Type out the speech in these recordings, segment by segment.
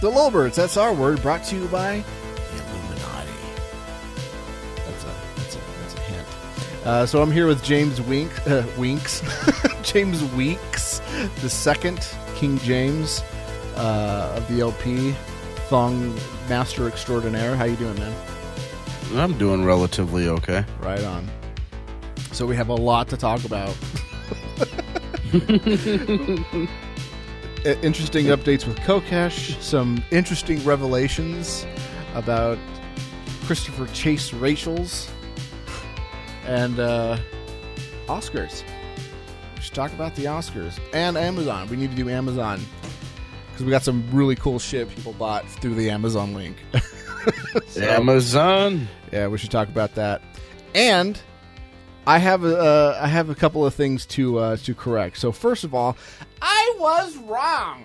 The Lulberts, that's our word, brought to you by the Illuminati. That's a that's a that's a hint. Uh, so I'm here with James Wink, uh, Winks, James Weeks, the second King James uh, of the LP, Thong Master Extraordinaire. How you doing, man? I'm doing relatively okay. Right on. So we have a lot to talk about. I- interesting updates with Kokesh, some interesting revelations about Christopher Chase Rachels, and uh, Oscars. We should talk about the Oscars and Amazon. We need to do Amazon because we got some really cool shit people bought through the Amazon link. So- Amazon. yeah, we should talk about that. And I have a, uh, I have a couple of things to uh, to correct. So first of all, I was wrong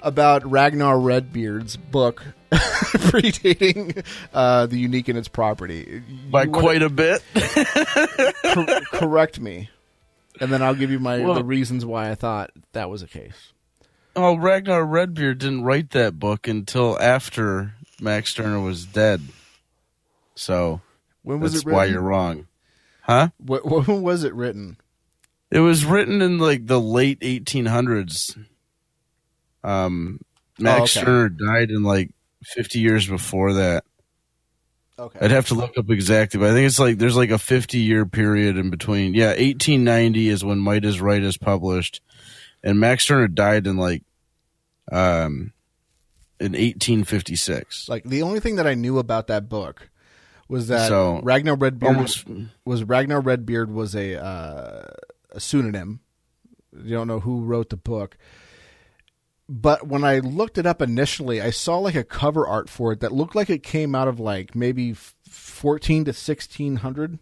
about Ragnar Redbeard's book predating uh, the Unique and Its Property. By You wanna quite a bit. cor- correct me, and then I'll give you my Well- the reasons why I thought that was the case. Oh, Ragnar Redbeard didn't write that book until after Max Stirner was dead. So When was that's it why you're wrong. Huh? Wh- when was it written? It was written in like the late 1800s. Um, Max Oh, okay. Died in like 50 years before that. Okay. I'd have to look up exactly, but I think it's like there's like a 50 year period in between. Yeah, 1890 is when Might is Right is published, and Max Stirner died in like, um, in 1856. Like the only thing that I knew about that book was that So, Ragnar Redbeard Almost, was Ragnar Redbeard was a uh, a pseudonym. You don't know who wrote the book. But when I looked it up initially, I saw like a cover art for it that looked like it came out of like maybe 14 to 1600.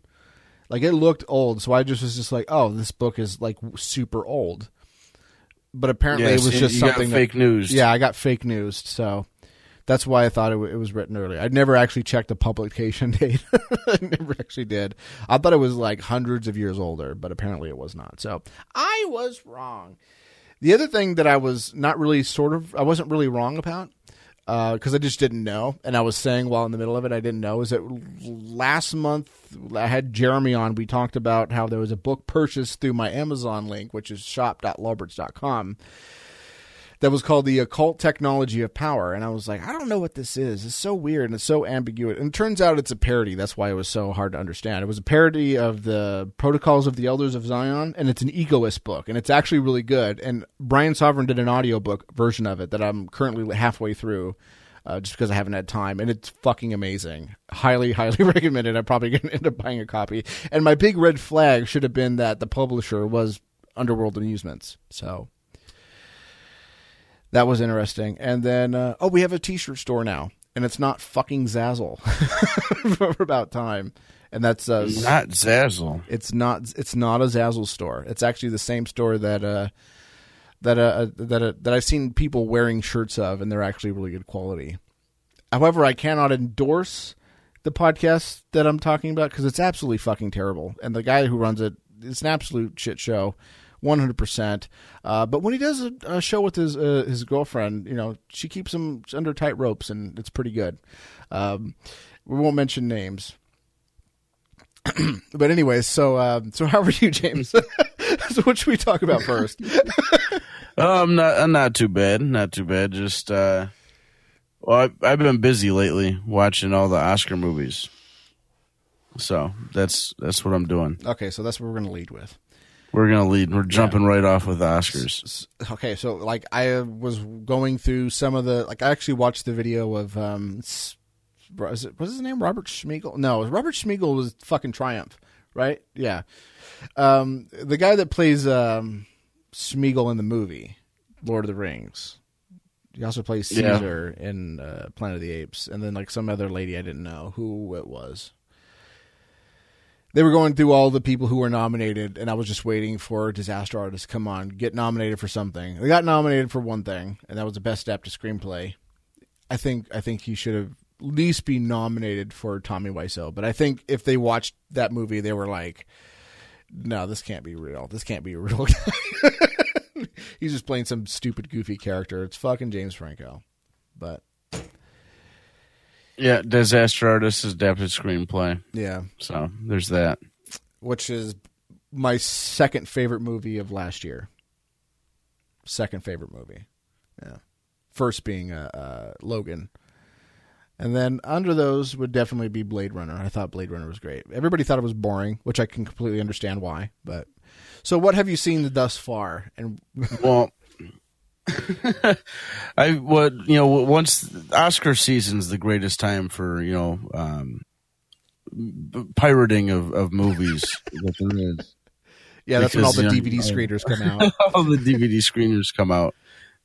Like it looked old, so I just was just like, "Oh, this book is like super old." But apparently yes, it was just you got something that- fake news. yeah, I got fake news, so that's why I thought it, w- it was written earlier. I'd never actually checked the publication date. I never actually did. I thought it was like hundreds of years older, but apparently it was not. So I was wrong. The other thing that I was not really sort of, I wasn't really wrong about, uh, because I just didn't know, and I was saying while in the middle of it, I didn't know, is that last month I had Jeremy on. We talked about how there was a book purchased through my Amazon link, which is shop.lulberts.com that was called the occult technology of power and i was like i don't know what this is it's so weird and it's so ambiguous and it turns out it's a parody that's why it was so hard to understand it was a parody of the protocols of the elders of zion and it's an egoist book and it's actually really good and brian sovereign did an audiobook version of it that i'm currently halfway through uh, just because I haven't had time, and it's fucking amazing. Highly, highly recommended. I'm probably going to end up buying a copy. And my big red flag should have been that the publisher was Underworld Amusements. So that was interesting. And then, uh, oh, we have a T-shirt store now, and it's not fucking Zazzle for about time. And that's uh, Not Zazzle. it's not it's not a Zazzle store. It's actually the same store that uh that uh that uh, that I've seen people wearing shirts of, and they're actually really good quality. However, I cannot endorse the podcast that I'm talking about because it's absolutely fucking terrible, and the guy who runs it is an absolute shit show. One hundred percent. Uh, but when he does a, a show with his uh, his girlfriend, you know, she keeps him under tight ropes, and it's pretty good. Um, we won't mention names, but anyways, so uh, so how are you, James? so what should we talk about first? Oh, I'm not. I'm not too bad. Not too bad. Just uh, well, I've, I've been busy lately watching all the Oscar movies, so that's that's what I'm doing. Okay, so that's what we're going to lead with. We're gonna lead. We're jumping right off with Oscars. Okay, so like I was going through some of the like I actually watched the video of um, it was his name Robert Smigel? No, Robert Smigel was fucking Triumph, right? Yeah, um, the guy that plays um, Smeagol in the movie Lord of the Rings. He also plays Yeah. Caesar in uh, Planet of the Apes, and then like some other lady I didn't know who it was. They were going through all the people who were nominated, and I was just waiting for Disaster Artist come on, get nominated for something. They got nominated for one thing, and that was the Best Adapted Screenplay. I think I think he should have at least be nominated for Tommy Wiseau. But I think if they watched that movie, they were like, "No, this can't be real. This can't be real. He's just playing some stupid, goofy character. It's fucking James Franco." But Yeah, Disaster Artist is adapted screenplay. Yeah, So there's that. which is my second favorite movie of last year. Second favorite movie. Yeah. First being uh, uh, Logan. And then under those would definitely be Blade Runner. I thought Blade Runner was great. Everybody thought it was boring, which I can completely understand why. But so, what have you seen thus far? And Well, I what you know once Oscar season's the greatest time for you know um, pirating of, of movies that there is. yeah, that's when all the you know, DVD screeners come out. all the DVD screeners come out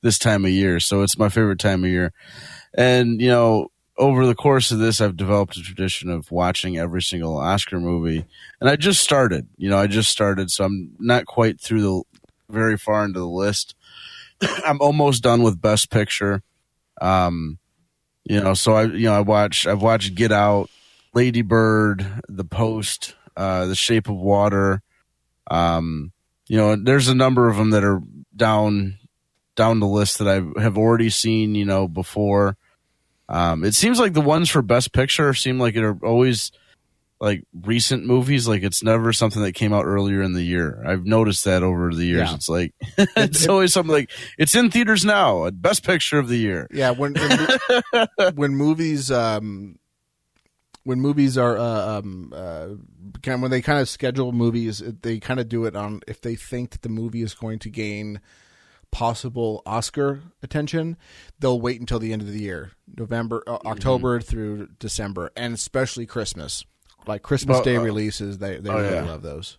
this time of year, so it's my favorite time of year. And you know, over the course of this, I've developed a tradition of watching every single Oscar movie, and I just started. You know, I just started, so I'm not quite through the very far into the list. I'm almost done with Best Picture. Um, you know, so I you know I watch I've watched Get Out, Lady Bird, The Post, uh, The Shape of Water. Um, you know, there's a number of them that are down down the list that I have already seen. You know, before. Um, it seems like the ones for Best Picture seem like it are always like recent movies. Like it's never something that came out earlier in the year. I've noticed that over the years. Yeah. It's like it's always something like it's in theaters now. Best Picture of the year. Yeah, when when, when movies um when movies are uh, um uh when they kind of schedule movies, they kind of do it on if they think that the movie is going to gain possible Oscar attention, they'll wait until the end of the year, November, uh, October through December, and especially Christmas. Like Christmas Well, Day uh, releases, they they oh, really yeah. love those.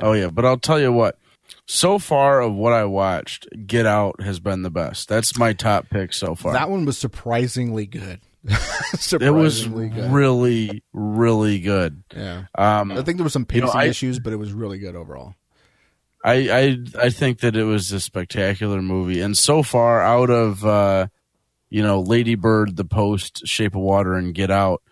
Oh yeah, but I'll tell you what. So far of what I watched, Get Out has been the best. That's my top pick so far. That one was surprisingly good. it was good. really, really good. yeah. Um, I think there were some You know, pacing I- issues, but it was really good overall. I, I I think that it was a spectacular movie, and so far out of uh, you know Lady Bird, The Post, Shape of Water, and Get Out,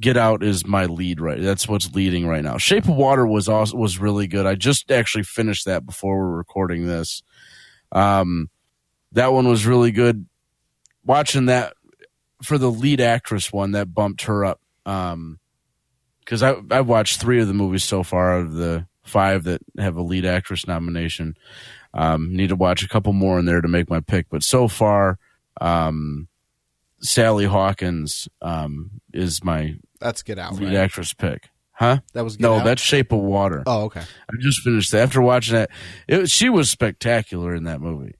Get Out is my lead right. That's what's leading right now. Shape of Water was also was really good. I just actually finished that before we're recording this. Um, that one was really good. Watching that for the lead actress one, that bumped her up. Um, because I I've watched three of the movies so far out of the five that have a lead actress nomination. Um, need to watch a couple more in there to make my pick, but so far, um, Sally Hawkins um, is my That's Get Out. lead Right? actress pick. Huh? That was Get no, Out? that's Shape of Water. Oh, okay. I just finished that. After watching that, it she was spectacular in that movie.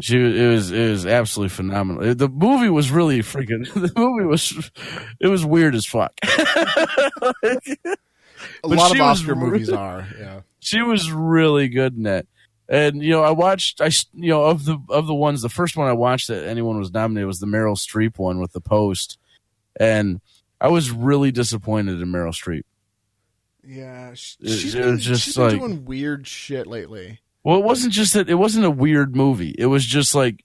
She was- it was it was absolutely phenomenal. The movie was really freaking. The movie was it was weird as fuck. A lot of Oscar re- movies are. Yeah. she was really good in that. And you know, I watched. I you know of the of the ones. The first one I watched that anyone was nominated was the Meryl Streep one with the Post, and I was really disappointed in Meryl Streep. Yeah. She, It- she's it been, was just she's been like- doing weird shit lately. Well, it wasn't just that. It wasn't a weird movie. It was just like.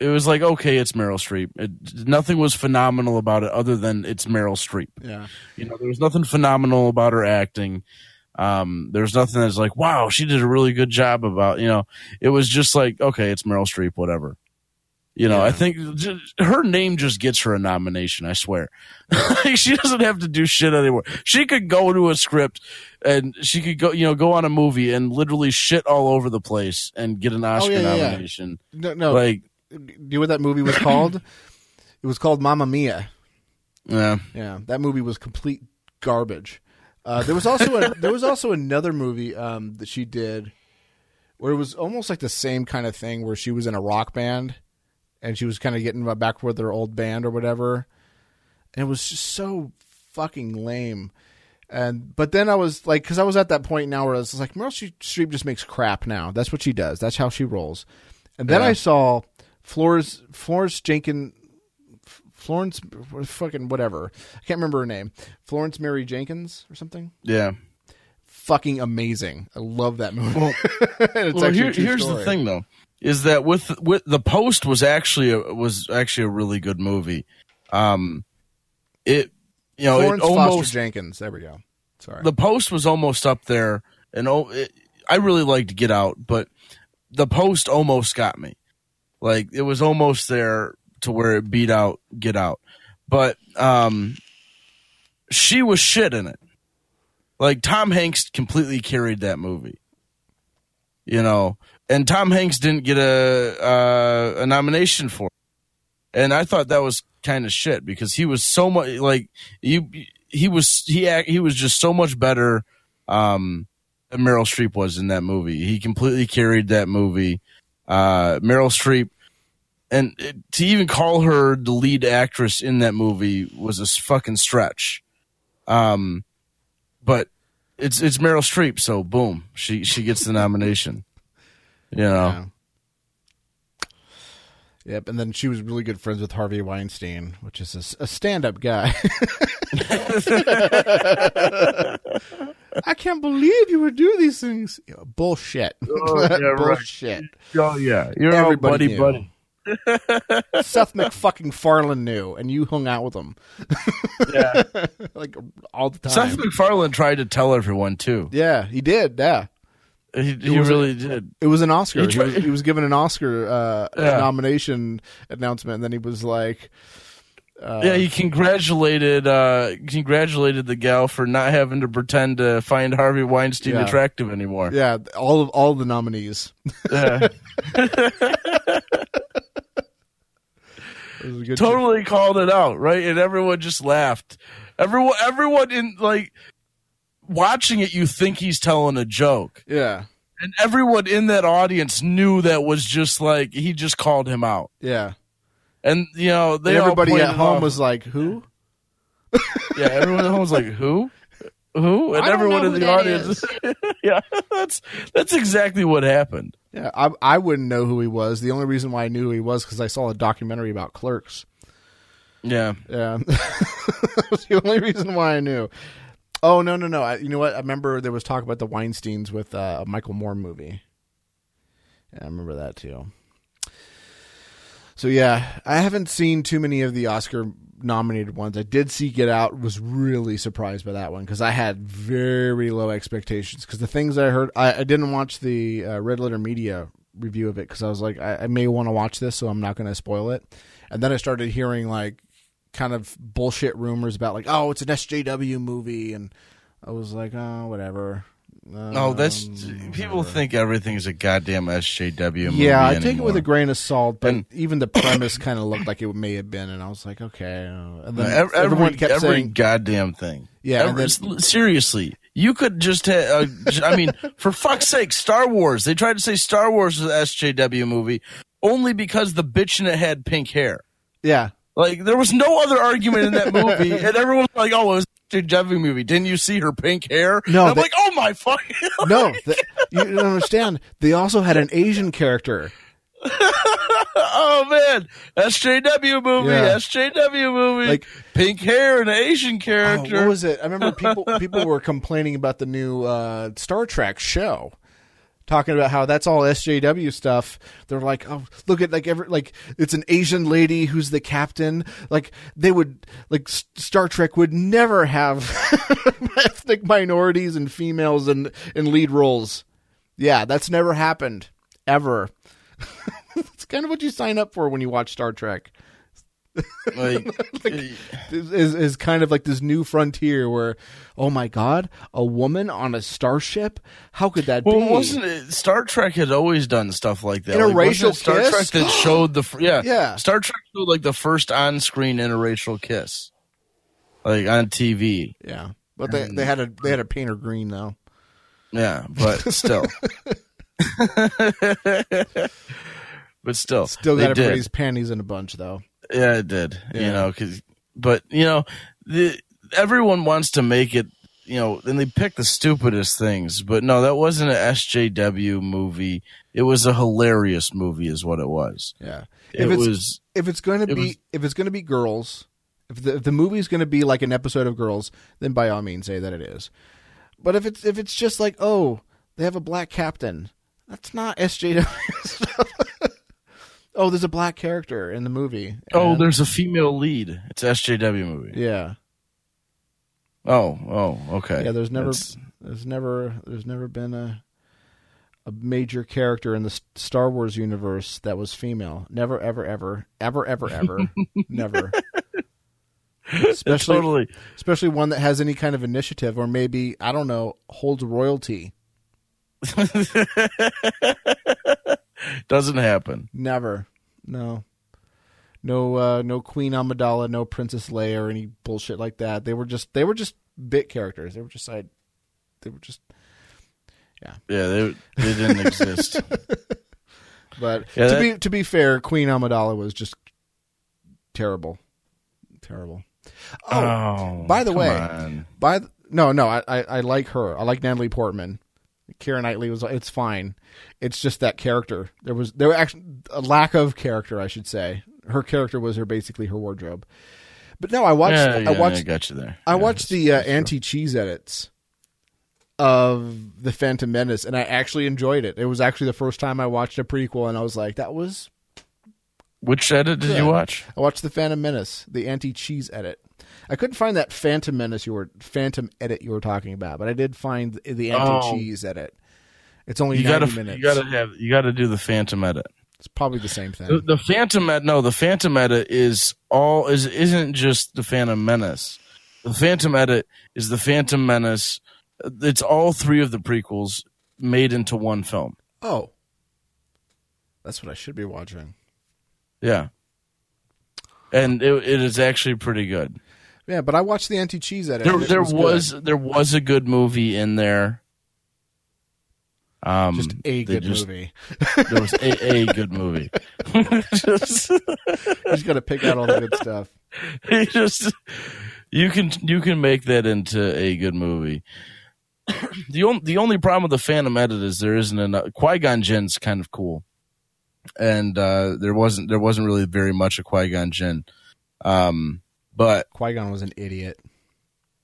It was like okay, it's Meryl Streep. It, nothing was phenomenal about it other than it's Meryl Streep. Yeah. You know, there was nothing phenomenal about her acting. Um, there was nothing that's like, wow, she did a really good job about, you know, it was just like, okay, it's Meryl Streep, whatever. You know, Yeah. I think j- her name just gets her a nomination. I swear, Like, she doesn't have to do shit anymore. She could go to a script and she could go, you know, go on a movie and literally shit all over the place and get an Oscar Oh, yeah, yeah. nomination. No, no. Like, do you know what that movie was called? it was called Mamma Mia. yeah, Yeah, that movie was complete garbage. Uh, there was also a, there was also another movie um, that she did where it was almost like the same kind of thing where she was in a rock band and she was kind of getting back with her old band or whatever, and it was just so fucking lame. And but then I was like, because I was at that point now where I was like, Meryl Streep just makes crap now. That's what she does. That's how she rolls. And then Yeah. I saw Florence Florence Jenkins Florence fucking whatever. I can't remember her name. Florence Mary Jenkins or something. yeah. Fucking amazing. I love that movie. it's well, here- here's story. the thing, though, is that with with the post was actually a, was actually a really good movie. Um, it you know Florence it almost Foster Jenkins. There we go. Sorry. the post was almost up there, and oh, it, I really liked Get Out, but the post almost got me. Like it was almost there to where it beat out Get Out, but um, she was shit in it. Like Tom Hanks completely carried that movie. You know, and Tom Hanks didn't get a uh, a nomination for, it. and I thought that was kind of shit because he was so much like you. He was he he was just so much better um, than Meryl Streep was in that movie. He completely carried that movie. Uh, Meryl Streep, and it, to even call her the lead actress in that movie was a fucking stretch. Um, but it's it's Meryl Streep, so boom, she she gets the nomination. You know, Yeah. Yep, and then she was really good friends with Harvey Weinstein, which is a stand-up guy. I can't believe you would do these things. Yeah, bullshit. Oh, yeah, right. bullshit. oh yeah, you're Everybody buddy, knew. buddy. Seth McFucking Farland knew, and you hung out with him Yeah, like all the time. Seth MacFarlane tried to tell everyone too. yeah, he did. Yeah, He, he was really did. it was an Oscar. He He, was, he was given an Oscar uh, Yeah. nomination announcement, and then he was like, uh, yeah, he congratulated uh, congratulated the gal for not having to pretend to find Harvey Weinstein Yeah. attractive anymore. "Yeah, all of all the nominees." Yeah. Totally called it out, right? And everyone just laughed. Everyone, everyone in like watching it, you think he's telling a joke, Yeah, and everyone in that audience knew that was just like he just called him out. yeah. And you know, they And everybody pointed at home off- was like, "Who?" yeah, everyone at home was like, "Who?" Who? And everyone in the audience, yeah, that's that's exactly what happened. Yeah, I I wouldn't know who he was. The only reason why I knew who he was because I saw a documentary about Clerks. Yeah, Yeah, that was the only reason why I knew. Oh no no no! I, you know what? I remember there was talk about the Weinstein's with uh, a Michael Moore movie. Yeah, I remember that too. So yeah, I haven't seen too many of the Oscar nominated ones. I did see Get Out. Was really surprised by that one because I had very low expectations. Because the things I heard, I, I didn't watch the uh, Red Letter Media review of it because I was like, I, I may want to watch this, so I'm not going to spoil it. And then I started hearing like kind of bullshit rumors about like, oh, it's an SJW movie, and I was like, oh, whatever. no, that's Um, people whatever. think everything's a goddamn SJW movie. Yeah, I take it with a grain of salt, but And- even the premise kind of looked like it may have been, and I was like, okay. uh, And then Every, everyone kept every saying, goddamn thing. Yeah, Every- then- seriously, you could just. Ha- uh, I mean, for fuck's sake, Star Wars. They tried to say Star Wars is an SJW movie only because the bitch in it had pink hair. yeah, Like there was no other argument in that movie, and everyone's like, "Oh, it was a SJW movie." Didn't you see her pink hair? No, And I'm they- like, "Oh my fucking." no, th- you don't understand. They also had an Asian character. oh man, SJW movie, Yeah. SJW movie, Like- pink hair and an Asian Oh, character. what was it? I remember people people were complaining about the new uh, Star Trek show, talking about how that's all SJW stuff. They're like, oh, look at like every like it's an Asian lady who's the captain. Like they would like S- Star Trek would never have ethnic minorities and females in in lead roles. Yeah, that's never happened ever. it's kind of what you sign up for when you watch Star Trek like, is is kind of like this new frontier where, oh my god, a woman on a starship? How could that Well, be? wasn't it? Star Trek had always done stuff like that. Interracial like, Star kiss? Trek that showed the yeah Yeah. Star Trek showed like the first on-screen interracial kiss, like on TV. yeah, but they they had a they had a paint her green though. Yeah, but still, but still, Still got got did. everybody's panties in a bunch though. Yeah, it did. You know, cause, but you know, the, everyone wants to make it. You know, and they pick the stupidest things. But no, that wasn't an SJW movie. It was a hilarious movie, is what it was. Yeah, It if it's was. if it's going to it be was- if it's going to be girls, if the if the movie's going to be like an episode of Girls, then by all means say that it is. But if it's if it's just like oh they have a black captain, that's not SJW stuff. Oh, there's a black character in the movie. Oh, And- there's a female lead. It's a SJW movie. yeah. Oh, oh, okay. Yeah, there's never That's- there's never there's never been a a major character in the S- Star Wars universe that was female. Never, ever, ever, ever, ever, ever, never. Especially, totally. especially one that has any kind of initiative, or maybe I don't know, holds royalty. Doesn't happen. Never, no, no, uh, no Queen Amidala, no Princess Leia, or any bullshit like that. They were just, they were just bit characters. They were just like, they were just. Yeah, Yeah, they they didn't exist. But Yeah, to that- be to be fair, Queen Amidala was just terrible, terrible. Oh, by the way, on. by the, no, no, I, I I like her. I like Natalie Portman. Karen Knightley was it's fine. It's just that character. There was there was actually a lack of character, I should say. Her character was her basically her wardrobe. But no, I watched yeah, yeah, I watched I got you there. I Yeah, watched the uh, anti cheese edits of the Phantom Menace, and I actually enjoyed it. It was actually the first time I watched a prequel, and I was like, "That was." Which edit did you watch? I watched the Phantom Menace, the anti cheese edit. I couldn't find that Phantom Menace you were Phantom edit you were talking about, but I did find the- anti oh. cheese edit. It's only You ninety gotta minutes. you gotta have you gotta do the Phantom edit. it's probably the same thing. The, the Phantom edit no, the Phantom edit is all is isn't just the Phantom Menace. The Phantom edit is the Phantom Menace. It's all three of the prequels made into one film. oh, that's what I should be watching. Yeah, and it, it is actually pretty good. Yeah, but I watched the anti cheese edit. There, there was, was, there was a good movie in there. Um, just a good just- movie. There was a, a good movie. just, just got to pick out all the good stuff. you just you can you can make that into a good movie. the only the only problem with the Phantom edit is there isn't enough. Qui Gon Jinn's kind of cool, and uh, there wasn't there wasn't really very much of Qui Gon Jinn. Um, but Qui Gon was an idiot.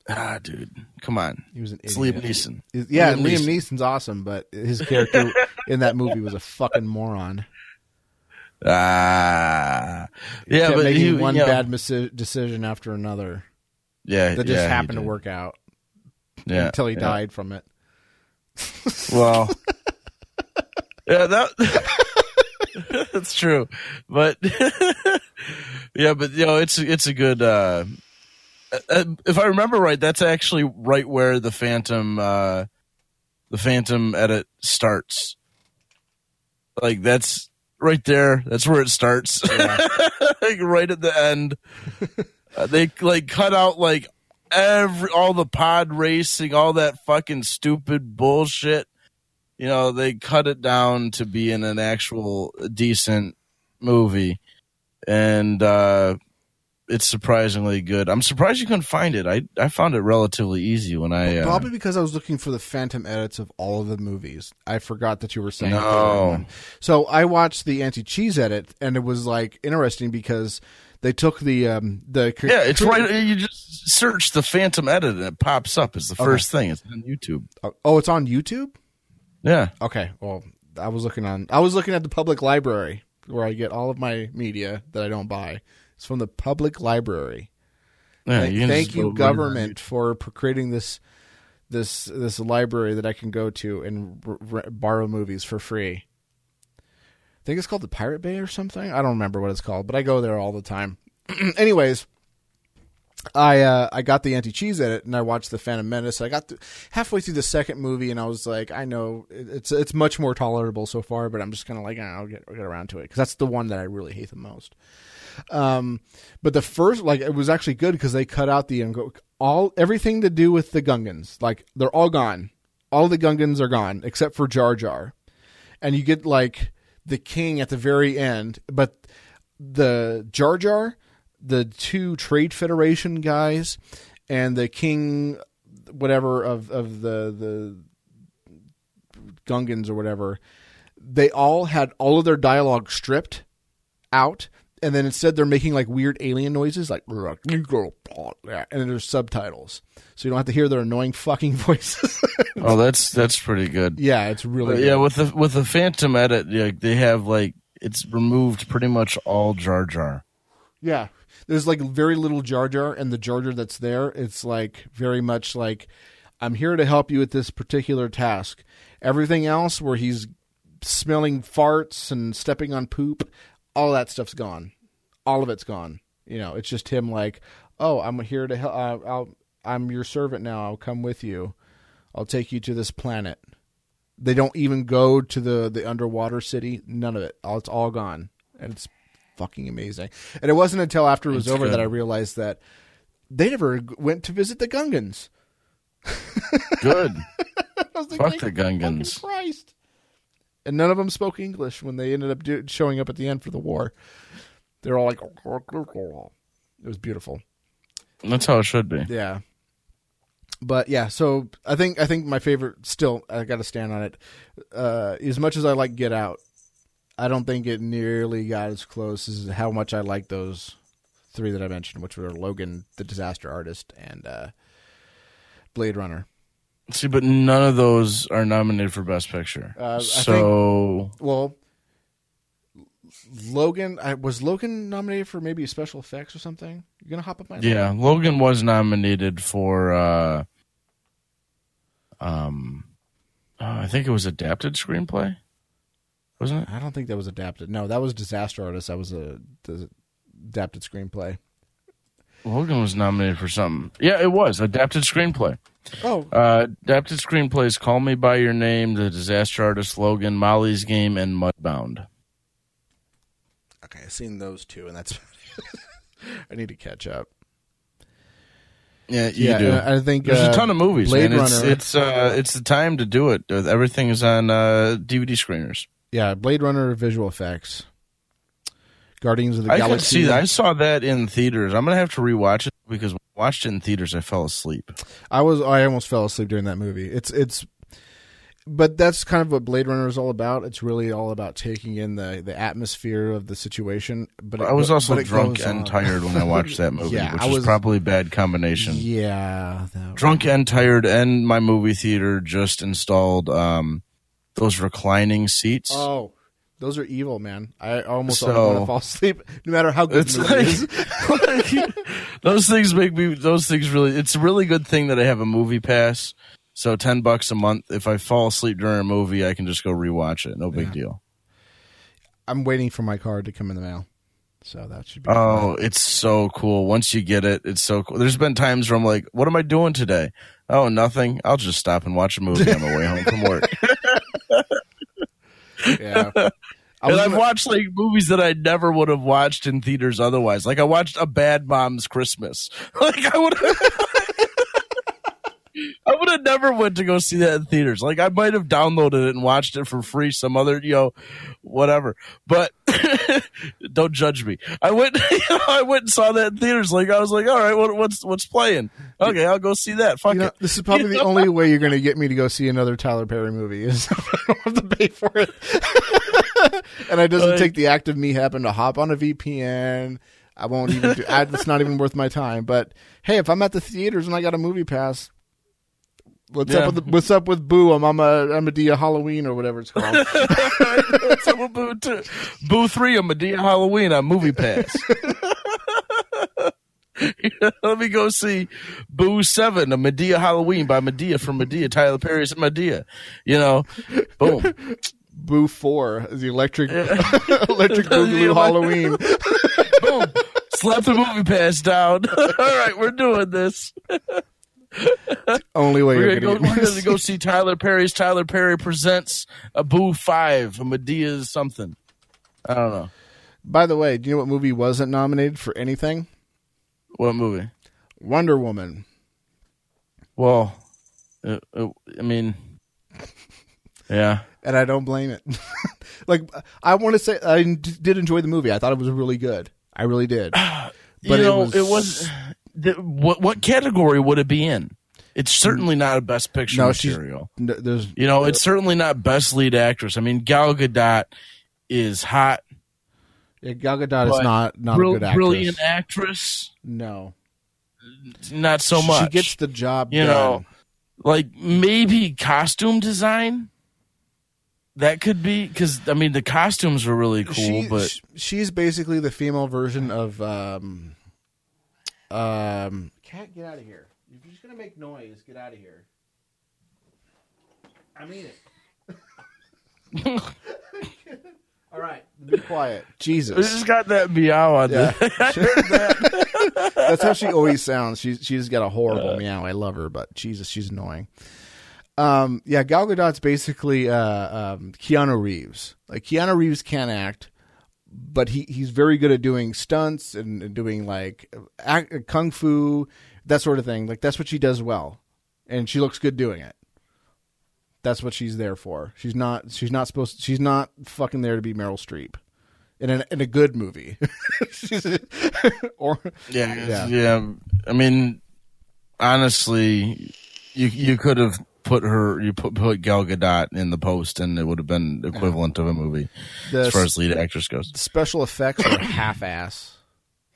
ah, dude, come on, He was an it's idiot. Liam Neeson. Yeah, Liam Liam Neeson. Neeson's awesome, but his character in that movie was a fucking moron. Ah, yeah, but making he, one yeah, bad misi- decision after another yeah, that just yeah, happened to work out yeah, until he yeah. died from it. Well, yeah, that that's true, but yeah, but you know, it's it's a good. Uh, uh, if I remember right, that's actually right where the Phantom, uh, the Phantom edit starts. Like that's right there. That's where it starts. like right at the end, uh, they like cut out like every all the pod racing, all that fucking stupid bullshit. You know, they cut it down to be in an actual decent movie, and uh, it's surprisingly good. I'm surprised you couldn't find it. I I found it relatively easy when I uh, Probably because I was looking for the Phantom edits of all of the movies. I forgot that you were saying. No. that they were in one. So I watched the anti cheese edit, and it was like interesting because they took the um the yeah, it's right. You just search the Phantom edit and it pops up as the first thing. It's on YouTube. Oh, it's on YouTube. Yeah. Okay. Well, I was looking on. I was looking at the public library where I get all of my media that I don't buy. It's from the public library. Yeah, Thank, you thank you, government, for creating this this this library that I can go to and r- r- borrow movies for free. I think it's called the Pirate Bay or something. I don't remember what it's called, but I go there all the time. Anyways, I uh, I got the anti cheese edit and I watched the Phantom Menace. I got th- halfway through the second movie and I was like, I know it- it's it's much more tolerable so far, but I'm just kind of like, ah, I'll get I'll get around to it because that's the one that I really hate the most. Um, but the first, like, it was actually good because they cut out the all everything to do with the Gungans. Like, they're all gone. All the Gungans are gone except for Jar Jar, and you get like the king at the very end. But the Jar Jar, the two Trade Federation guys, and the king, whatever of of the the Gungans or whatever, they all had all of their dialogue stripped out and then instead they're making like weird alien noises like and there's subtitles so you don't have to hear their annoying fucking voices Oh, that's that's pretty good. yeah it's really But yeah, with the with the Phantom edit, yeah, they have like it's removed pretty much all Jar Jar. yeah there's like very little jar jar and the jar jar that's there it's like very much like i'm here to help you with this particular task everything else where he's smelling farts and stepping on poop. All that stuff's gone. All of it's gone. You know, it's just him like, oh, I'm here to help. Uh, I'll, I'm your servant now. I'll come with you. I'll take you to this planet. They don't even go to the the underwater city. None of it. All it's all gone, and it's fucking amazing. And it wasn't until after it was That's over good. that I realized that they never went to visit the Gungans. Good. Like, Fuck the Gungans. Christ. And none of them spoke English when they ended up do- showing up at the end for the war. They're all like, it was beautiful. That's how it should be. Yeah. But yeah, so I think I think my favorite still I got to stand on it. Uh, as much as I like Get Out, I don't think it nearly got as close as how much I like those three that I mentioned, which were Logan, the Disaster Artist, and uh, Blade Runner. See, but none of those are nominated for Best Picture. Uh, so Well, Logan, I, was Logan nominated for maybe special effects or something? You're gonna hop up my yeah, Logan was nominated for. Uh, um, uh, I think it was adapted screenplay, wasn't it? I don't think that was adapted. No, that was Disaster Artist. That was a the adapted screenplay. Logan was nominated for something. Yeah, it was adapted screenplay. Oh, Uh, adapted screenplays: Call Me by Your Name, The Disaster Artist, Logan, Molly's Game, and Mudbound. okay. I've seen those two, and that's. I need to catch up. Yeah, you yeah, do. I think There's uh, a ton of movies, Blade man. It's it's uh, it's the time to do it. Everything is on uh, DVD screeners. Yeah, Blade Runner visual effects. Guardians of the I Galaxy. see that. I saw that in theaters. I'm gonna have to rewatch it because when I watched it in theaters, I fell asleep. I was I almost fell asleep during that movie. It's it's but that's kind of what Blade Runner is all about. It's really all about taking in the the atmosphere of the situation. But it I was also drunk and on. tired when I watched that movie, Yeah, which I was, was- probably a bad combination. Yeah, Drunk and tired, and my movie theater just installed um, those reclining seats. Oh, those are evil, man. I almost So- don't want to fall asleep, no matter how good It's the movie is. like, like, those things make me. Those things really. It's a really good thing that I have a movie pass. So ten bucks a month. If I fall asleep during a movie, I can just go rewatch it. No big Yeah. deal. I'm waiting for my card to come in the mail, so that should be. Oh, it's so cool. Once you get it, it's so cool. There's been times where I'm like, "What am I doing today?" Oh, nothing. I'll just stop and watch a movie on my way home from work. yeah. And I've watched like movies that I never would have watched in theaters otherwise. Like I watched A Bad Mom's Christmas. Like I would I would have never went to go see that in theaters. Like I might have downloaded it and watched it for free some other, you know, whatever. But don't judge me. I went you know, I went and saw that in theaters. Like I was like, all right, what, what's what's playing? Okay, I'll go see that. Fuck You know, it. this is probably You the know? only way you're going to get me to go see another Tyler Perry movie is if I don't have to pay for it. and it doesn't Like- take the act of me having to hop on a VPN. I won't even do I, it's not even worth my time. But hey, if I'm at the theaters and I got a movie pass, what's Yeah. up with what's up with Boo? I'm on a I'm a Dia Halloween or whatever it's called. So Boo, two, Boo three of Madea Halloween on Movie Pass. Let me go see Boo seven, a Madea Halloween by Madea from Madea, Tyler Perry's Madea. You know, boom. Boo Four the electric electric Boogaloo Halloween. boom. Slap the movie pass down. All right, we're doing this. Only way We're you're gonna, go, we're gonna go see Tyler Perry's Tyler Perry presents a Boo five, a Madea's something. I don't know By the way, do you know what movie wasn't nominated for anything? what movie. Wonder Woman. Well, uh, uh, I mean, yeah. and I don't blame it. like I want to say, I did enjoy the movie. I thought it was really good. I really did. But you it was- it was. What what category would it be in? It's certainly not a best picture No, material. N- There's You know, it's certainly not best lead actress. I mean, Gal Gadot is hot, yeah, Gal Gadot is not not brill- a good actress. brilliant actress. No, Not so much. She gets the job. you done. know, like maybe costume design. That could be because I mean the costumes were really cool, she, but sh- she's basically the female version of um um. Cat, get out of here! If you're just gonna make noise, get out of here. I mean it. All right, be quiet. We Jesus. just got that meow on Yeah. the. That's how she always sounds. She's she's got a horrible meow. I love her, but Jesus, she's annoying. Um, yeah, Gal Gadot's basically uh, um, Keanu Reeves. Like Keanu Reeves can't act, but he he's very good at doing stunts and, doing like act, kung fu, that sort of thing. Like that's what she does well, and she looks good doing it. That's what she's there for. She's not. She's not supposed. To, she's not fucking there to be Meryl Streep, in a in a good movie. or Yeah, Yeah. yeah, I mean, honestly, you you could have put her, you put put Gal Gadot in the post, and it would have been equivalent of a movie the as far as lead actress goes. special effects are half ass.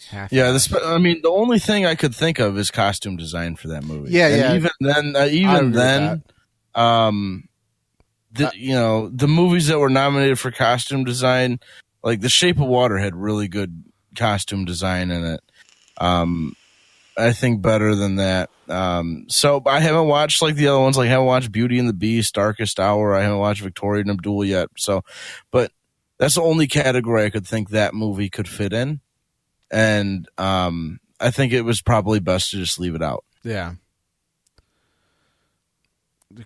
Half Yeah, this. I mean, the only thing I could think of is costume design for that movie. Yeah, And yeah. Even then, uh, even then, um, the, Uh, you know, the movies that were nominated for costume design, like The Shape of Water, had really good costume design in it. Um, I think better than that. Um, so I haven't watched like the other ones. Like I haven't watched Beauty and the Beast, Darkest Hour. I haven't watched Victoria and Abdul yet. So, but that's the only category I could think that movie could fit in. And um, I think it was probably best to just leave it out. Yeah.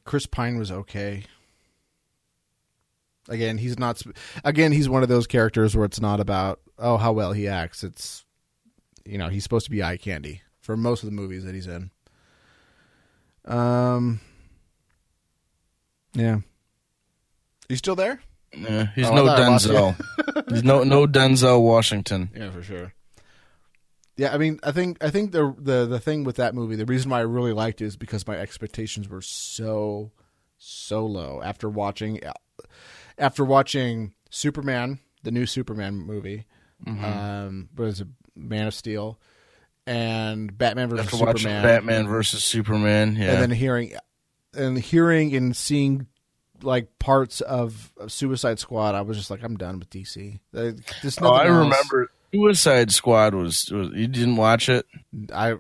Chris Pine was okay. Again, he's not. Again, he's one of those characters where it's not about oh how well he acts. It's you know he's supposed to be eye candy for most of the movies that he's in. Um. Yeah. You still there? Yeah, he's Oh, no thought I lost you. Denzel. he's no no Denzel Washington. Yeah, for sure. Yeah, I mean, I think I think the the the thing with that movie, the reason why I really liked it is because my expectations were so so low after watching after watching Superman, the new Superman movie, Mm-hmm. um, was it Man of Steel, and Batman versus After watching Superman, Batman versus Superman, yeah, and then hearing and hearing and seeing like parts of, of Suicide Squad, I was just like, I'm done with DC. There's oh, I else. remember Suicide Squad was, was you didn't watch it. I,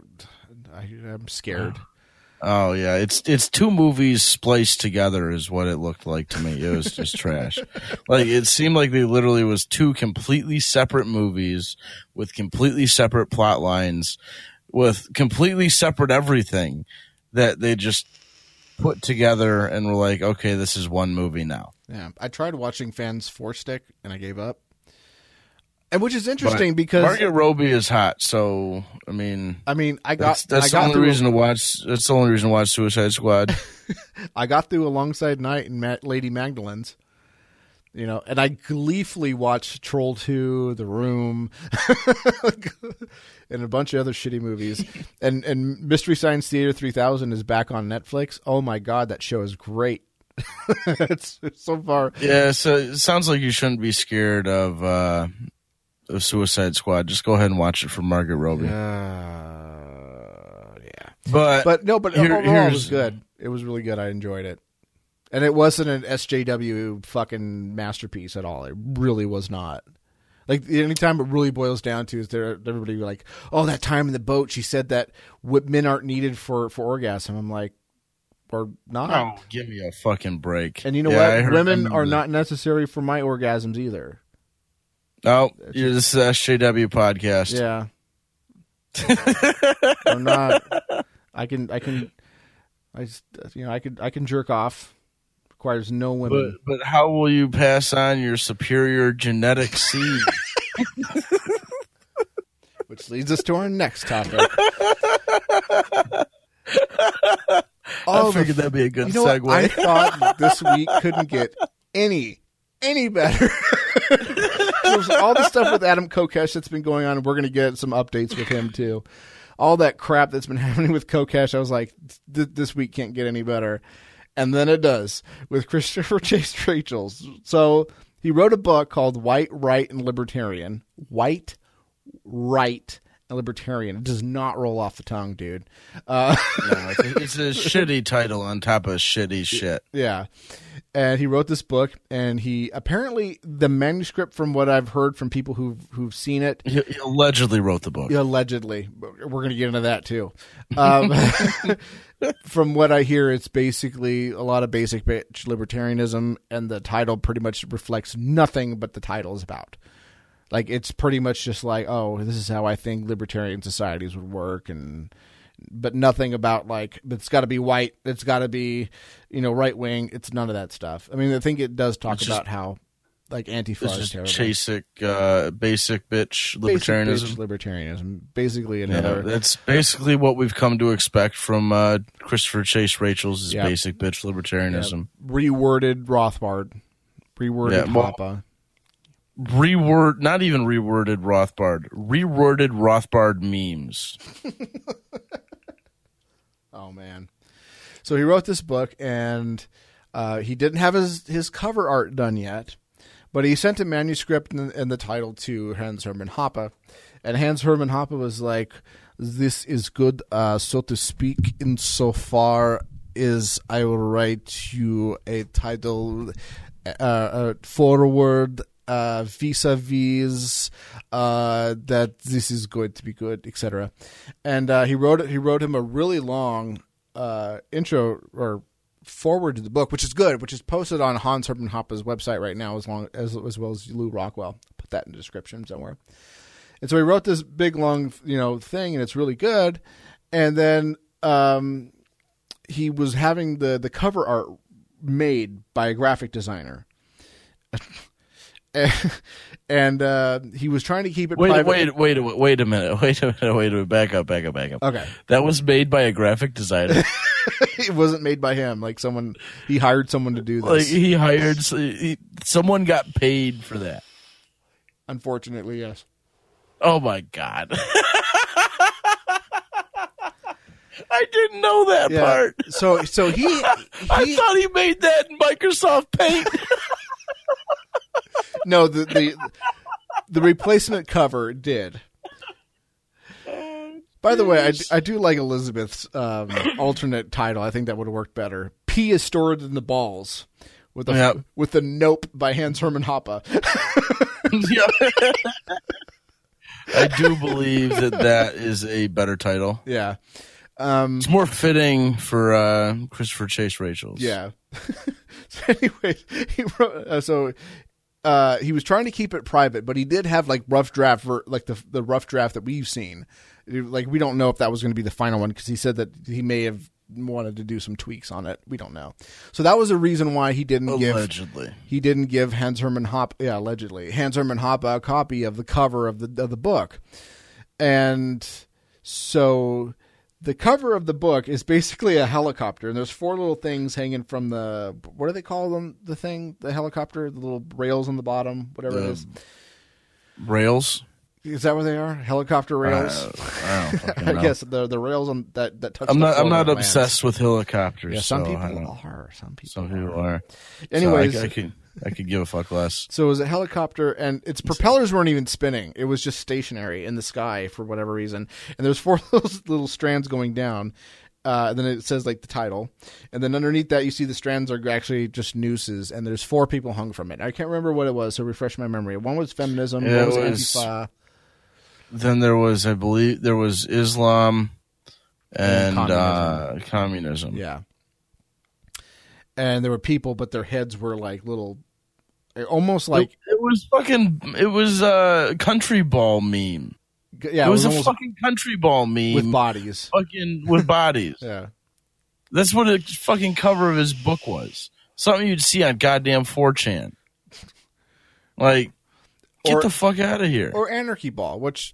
I I'm scared. Oh. Oh yeah, it's it's two movies spliced together is what it looked like to me. It was just trash. Like it seemed like they literally was two completely separate movies with completely separate plot lines, with completely separate everything that they just put together and were like, okay, this is one movie now. Yeah, I tried watching Fans Four Stick and I gave up. And which is interesting because Margaret Robbie is hot, so I mean, I mean I got that's, that's I the got only through reason to watch. That's the only reason to watch Suicide Squad. I got through alongside Night and Ma- Lady Magdalene's. You know, and I gleefully watched Troll Two, The Room, and a bunch of other shitty movies. and and Mystery Science Theater three thousand is back on Netflix. Oh my god, that show is great. it's, it's so far Yeah, so it sounds like you shouldn't be scared of uh of Suicide Squad. Just go ahead and watch it for Margaret Robbie. Uh, yeah. But, But no, but Here- overall it here's- was good. It was really good. I enjoyed it. And it wasn't an SJW fucking masterpiece at all. It really was not. Like anytime it really boils down to is there everybody like, oh, that time in the boat, she said that what men aren't needed for for orgasm. I'm like, or not. oh, give me a fucking break. And you know Yeah, what? heard- Women are not necessary for my orgasms either. Oh, yeah, this is SJW podcast. Yeah. I'm not. I can. I can. I just. You know. I could. I can jerk off. Requires no women. but how will you pass on your superior genetic seed? which leads us to our next topic. I Oh, the figured that'd be a good You know segue. what? I thought this week couldn't get any any better. There's all the stuff with Adam Kokesh that's been going on, and we're going to get some updates with him too. All that crap that's been happening with Kokesh, I was like, this week can't get any better, and then it does with Christopher Chase Rachels. So he wrote a book called White, Right, and Libertarian. White, Right, and Libertarian. It does not roll off the tongue, dude. Uh, No, it's, a, it's a shitty title on top of shitty shit. Yeah. And he wrote this book. And he apparently the manuscript, from what I've heard from people who've who've seen it, He, he allegedly wrote the book. allegedly, we're going to get into that too. Um, from what I hear, it's basically a lot of basic bitch libertarianism, and the title pretty much reflects nothing but the title is about. Like it's pretty much just like, oh, this is how I think libertarian societies would work, and but nothing about like it's got to be white, it's got to be, you know, right wing. It's none of that stuff. I mean, I think it does talk just- about how like Antifa It's is terrible. basic, uh, basic bitch Basic libertarianism. bitch libertarianism, basically Yeah, another. that's basically what we've come to expect from uh, Christopher Chase Rachels is Yeah. basic bitch libertarianism. reworded Rothbard, reworded Yeah, well- Hoppe. Reword, not even reworded Rothbard, reworded Rothbard memes. Oh man! So he wrote this book, and uh, he didn't have his his cover art done yet, but he sent a manuscript and, the title to Hans Hermann Hoppe, and Hans Hermann Hoppe was like, "This is good, uh, so to speak, insofar as I will write you a title, uh, forward." Uh, vis-a-vis uh, that this is going to be good, etc. And uh, he wrote he wrote him a really long uh, intro or forward to the book, which is good, which is posted on Hans Hermann Hoppe's website right now, as long as as well as Lew Rockwell. Put that in the description somewhere. And so he wrote this big long you know thing, and it's really good. And then um, he was having the the cover art made by a graphic designer. and uh, he was trying to keep it Wait, private. wait, wait, wait, wait a minute. Wait a minute. Wait a minute. Back up, back up, back up. Okay. That was made by a graphic designer. it wasn't made by him. Like someone, he hired someone to do like this. he hired he, someone got paid for that. Unfortunately, yes. Oh my god. I didn't know that Yeah. part. So, so he, I thought he made that in Microsoft Paint. no the the the replacement cover did. By the way, I, I do like Elizabeth's um, alternate title. I think that would have worked better. P is stored in the balls with a Yep. with the Nope by Hans Hermann Hoppe. I do believe that that is a better title. yeah, um, It's more fitting for uh, Christopher Chase Rachels. Yeah. so anyway, he wrote, uh, so uh, he was trying to keep it private, but he did have like rough draft, ver- like the the rough draft that we've seen. Like we don't know if that was going to be the final one because he said that he may have wanted to do some tweaks on it. We don't know. So that was a reason why he didn't give allegedly. he didn't give Hans Hermann Hoppe, yeah, allegedly Hans Hermann Hoppe a copy of the cover of the of the book, and so the cover of the book is basically a helicopter, and there's four little things hanging from the what do they call them? The thing, the helicopter, the little rails on the bottom, whatever it is. Rails. Is that what they are? Helicopter rails. Uh, I I guess the the rails on that that touch. I'm not. I'm not when it lands. obsessed with helicopters. Yeah, some so people are. Some people. Some are. people are. Anyways, so I, I could. I could give a fuck less. So it was a helicopter, and its propellers weren't even spinning. It was just stationary in the sky for whatever reason. And there's four little, strands going down. Uh, and then it says like the title, and then underneath that you see the strands are actually just nooses, and there's four people hung from it. I can't remember what it was, so refresh my memory. One was feminism, It one was, was- Antifa, Then there was, I believe, there was Islam and, And uh, communism. yeah. And there were people, but their heads were like little, almost like it, it was fucking. It was a country ball meme. yeah, it was, a fucking country ball meme. with bodies. fucking with bodies. Yeah. That's what the fucking cover of his book was. Something you'd see on goddamn 4chan. Like, get Or- the fuck out of here. or anarchy ball, which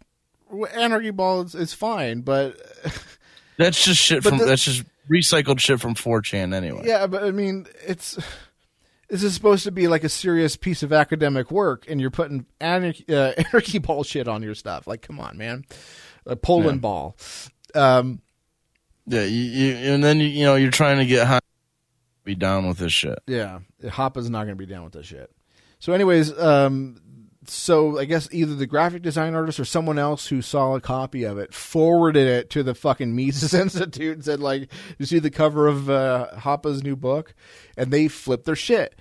anarchy ball is, is fine, but that's just shit from. the- that's just recycled shit from 4chan anyway. yeah, but I mean, it's this is supposed to be like a serious piece of academic work, and you're putting anarchy, uh, anarchy ball shit on your stuff. Like, come on, man, a Poland Yeah. ball. Um, Yeah, you, you, and then you, you know you're trying to get high, be down with this shit. yeah, Hoppe's not going to be down with this shit. So, anyways, um, so I guess either the graphic design artist or someone else who saw a copy of it forwarded it to the fucking Mises Institute and said, like, you see the cover of uh, Hoppe's new book? And they flipped their shit.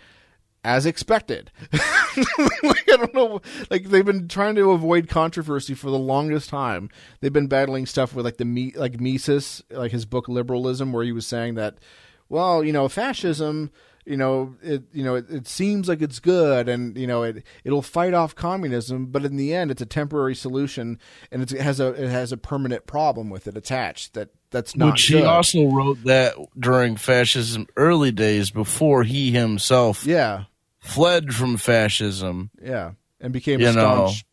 As expected. like, I don't know. Like, they've been trying to avoid controversy for the longest time. They've been battling stuff with, like, the like Mises, like his book Liberalism, where he was saying that, well, you know, fascism you know it you know it, it, seems like it's good and you know it it'll fight off communism but in the end it's a temporary solution and it has a it has a permanent problem with it attached that that's not which good. he also wrote that during fascism early days before he himself yeah fled from fascism yeah and became You a staunch know.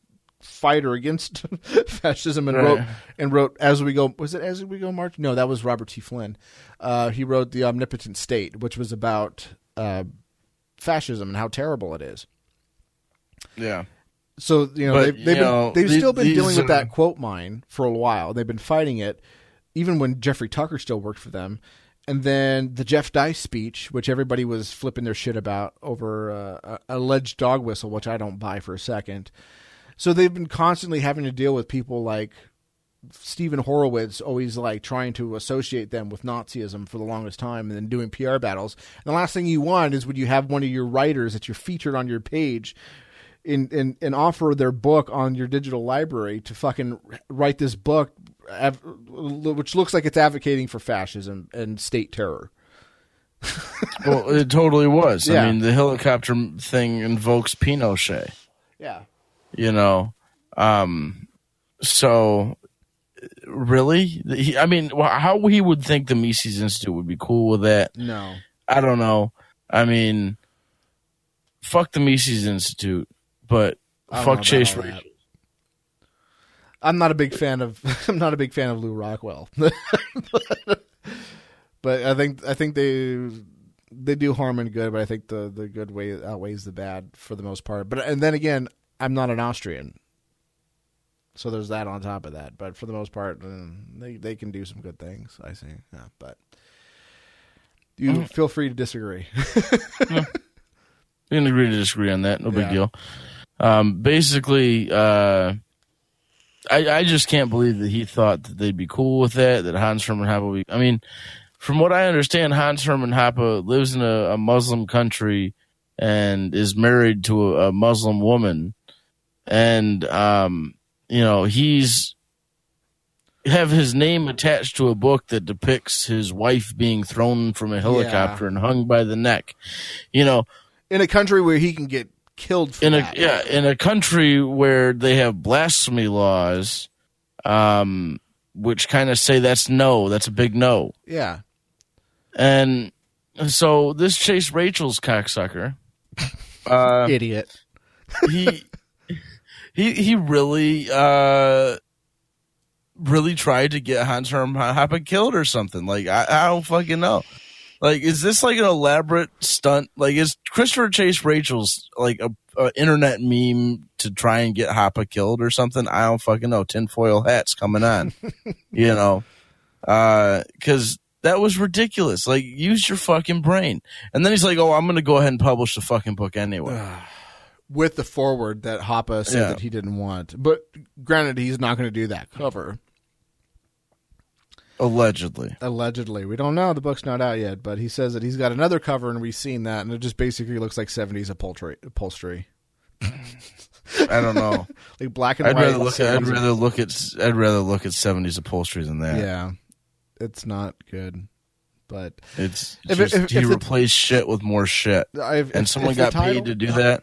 Fighter against fascism and Right. wrote and wrote as we go was it as we go march no that was robert t flynn uh, he wrote the omnipotent state which was about uh, fascism and how terrible it is yeah so you know But, they've, they've you been know, they've the- still been dealing with are- that quote mine for a while. They've been fighting it, even when Jeffrey Tucker still worked for them. And then the Jeff Deist speech, which everybody was flipping their shit about over uh, alleged dog whistle, which I don't buy for a second. So they've been constantly having to deal with people like Steven Horwitz, always like trying to associate them with Nazism for the longest time, and then doing PR battles. And the last thing you want is when you have one of your writers that you're featured on your page and, and, and offer their book on your digital library to fucking write this book, av- which looks like it's advocating for fascism and state terror. well it totally was Yeah. i mean the helicopter thing invokes pinochet Yeah. You know um so really he, i mean how he would think the mises institute would be cool with that No. i don't know i mean fuck the mises institute but I don't know fuck chase. Rachel. I'm not a big fan of I'm not a big fan of Lew Rockwell. but I think I think they they do harm and good, but I think the the good way outweighs the bad for the most part. But and then again, I'm not an Austrian. So there's that on top of that, but for the most part, mm, they they can do some good things. I see, yeah, but you Mm. feel free to disagree. We can agree to disagree on that. No big Yeah. deal. Um, basically, uh, I, I just can't believe that he thought that they'd be cool with that. That Hans Hermann Hoppe. Would be, I mean, from what I understand, Hans Hermann Hoppe lives in a, a Muslim country and is married to a, a Muslim woman, and um, you know he's have his name attached to a book that depicts his wife being thrown from a helicopter and hung by the neck. You know, In a country where he can get killed for in a yeah in a country where they have blasphemy laws um which kind of say that's no that's a big no yeah, and so this chase rachels cocksucker uh idiot. he he he really uh really tried to get Hans Hermann Hoppe killed or something. Like I, I don't fucking know. Like is this like an elaborate stunt? Like is Christopher Chase Rachels like a, a internet meme to try and get Hoppe killed or something? I don't fucking know. Tinfoil hats coming on you know? Uh cuz that was ridiculous. Like use your fucking brain. And then he's like oh I'm going to go ahead and publish the fucking book anyway with the forward that Hoppe said Yeah. that he didn't want. But granted, he's not going to do that cover. allegedly Allegedly, we don't know. The book's not out yet, but he says that he's got another cover, and we've seen that, and it just basically looks like '70s upholstery. upholstery. I don't know like black and I'd white. rather look at I'd rather look at I'd rather look at seventies upholstery than that. yeah, it's not good. But It's If- just if- he if the- replaced shit with more shit, I've, and if- someone if got title- paid to do that.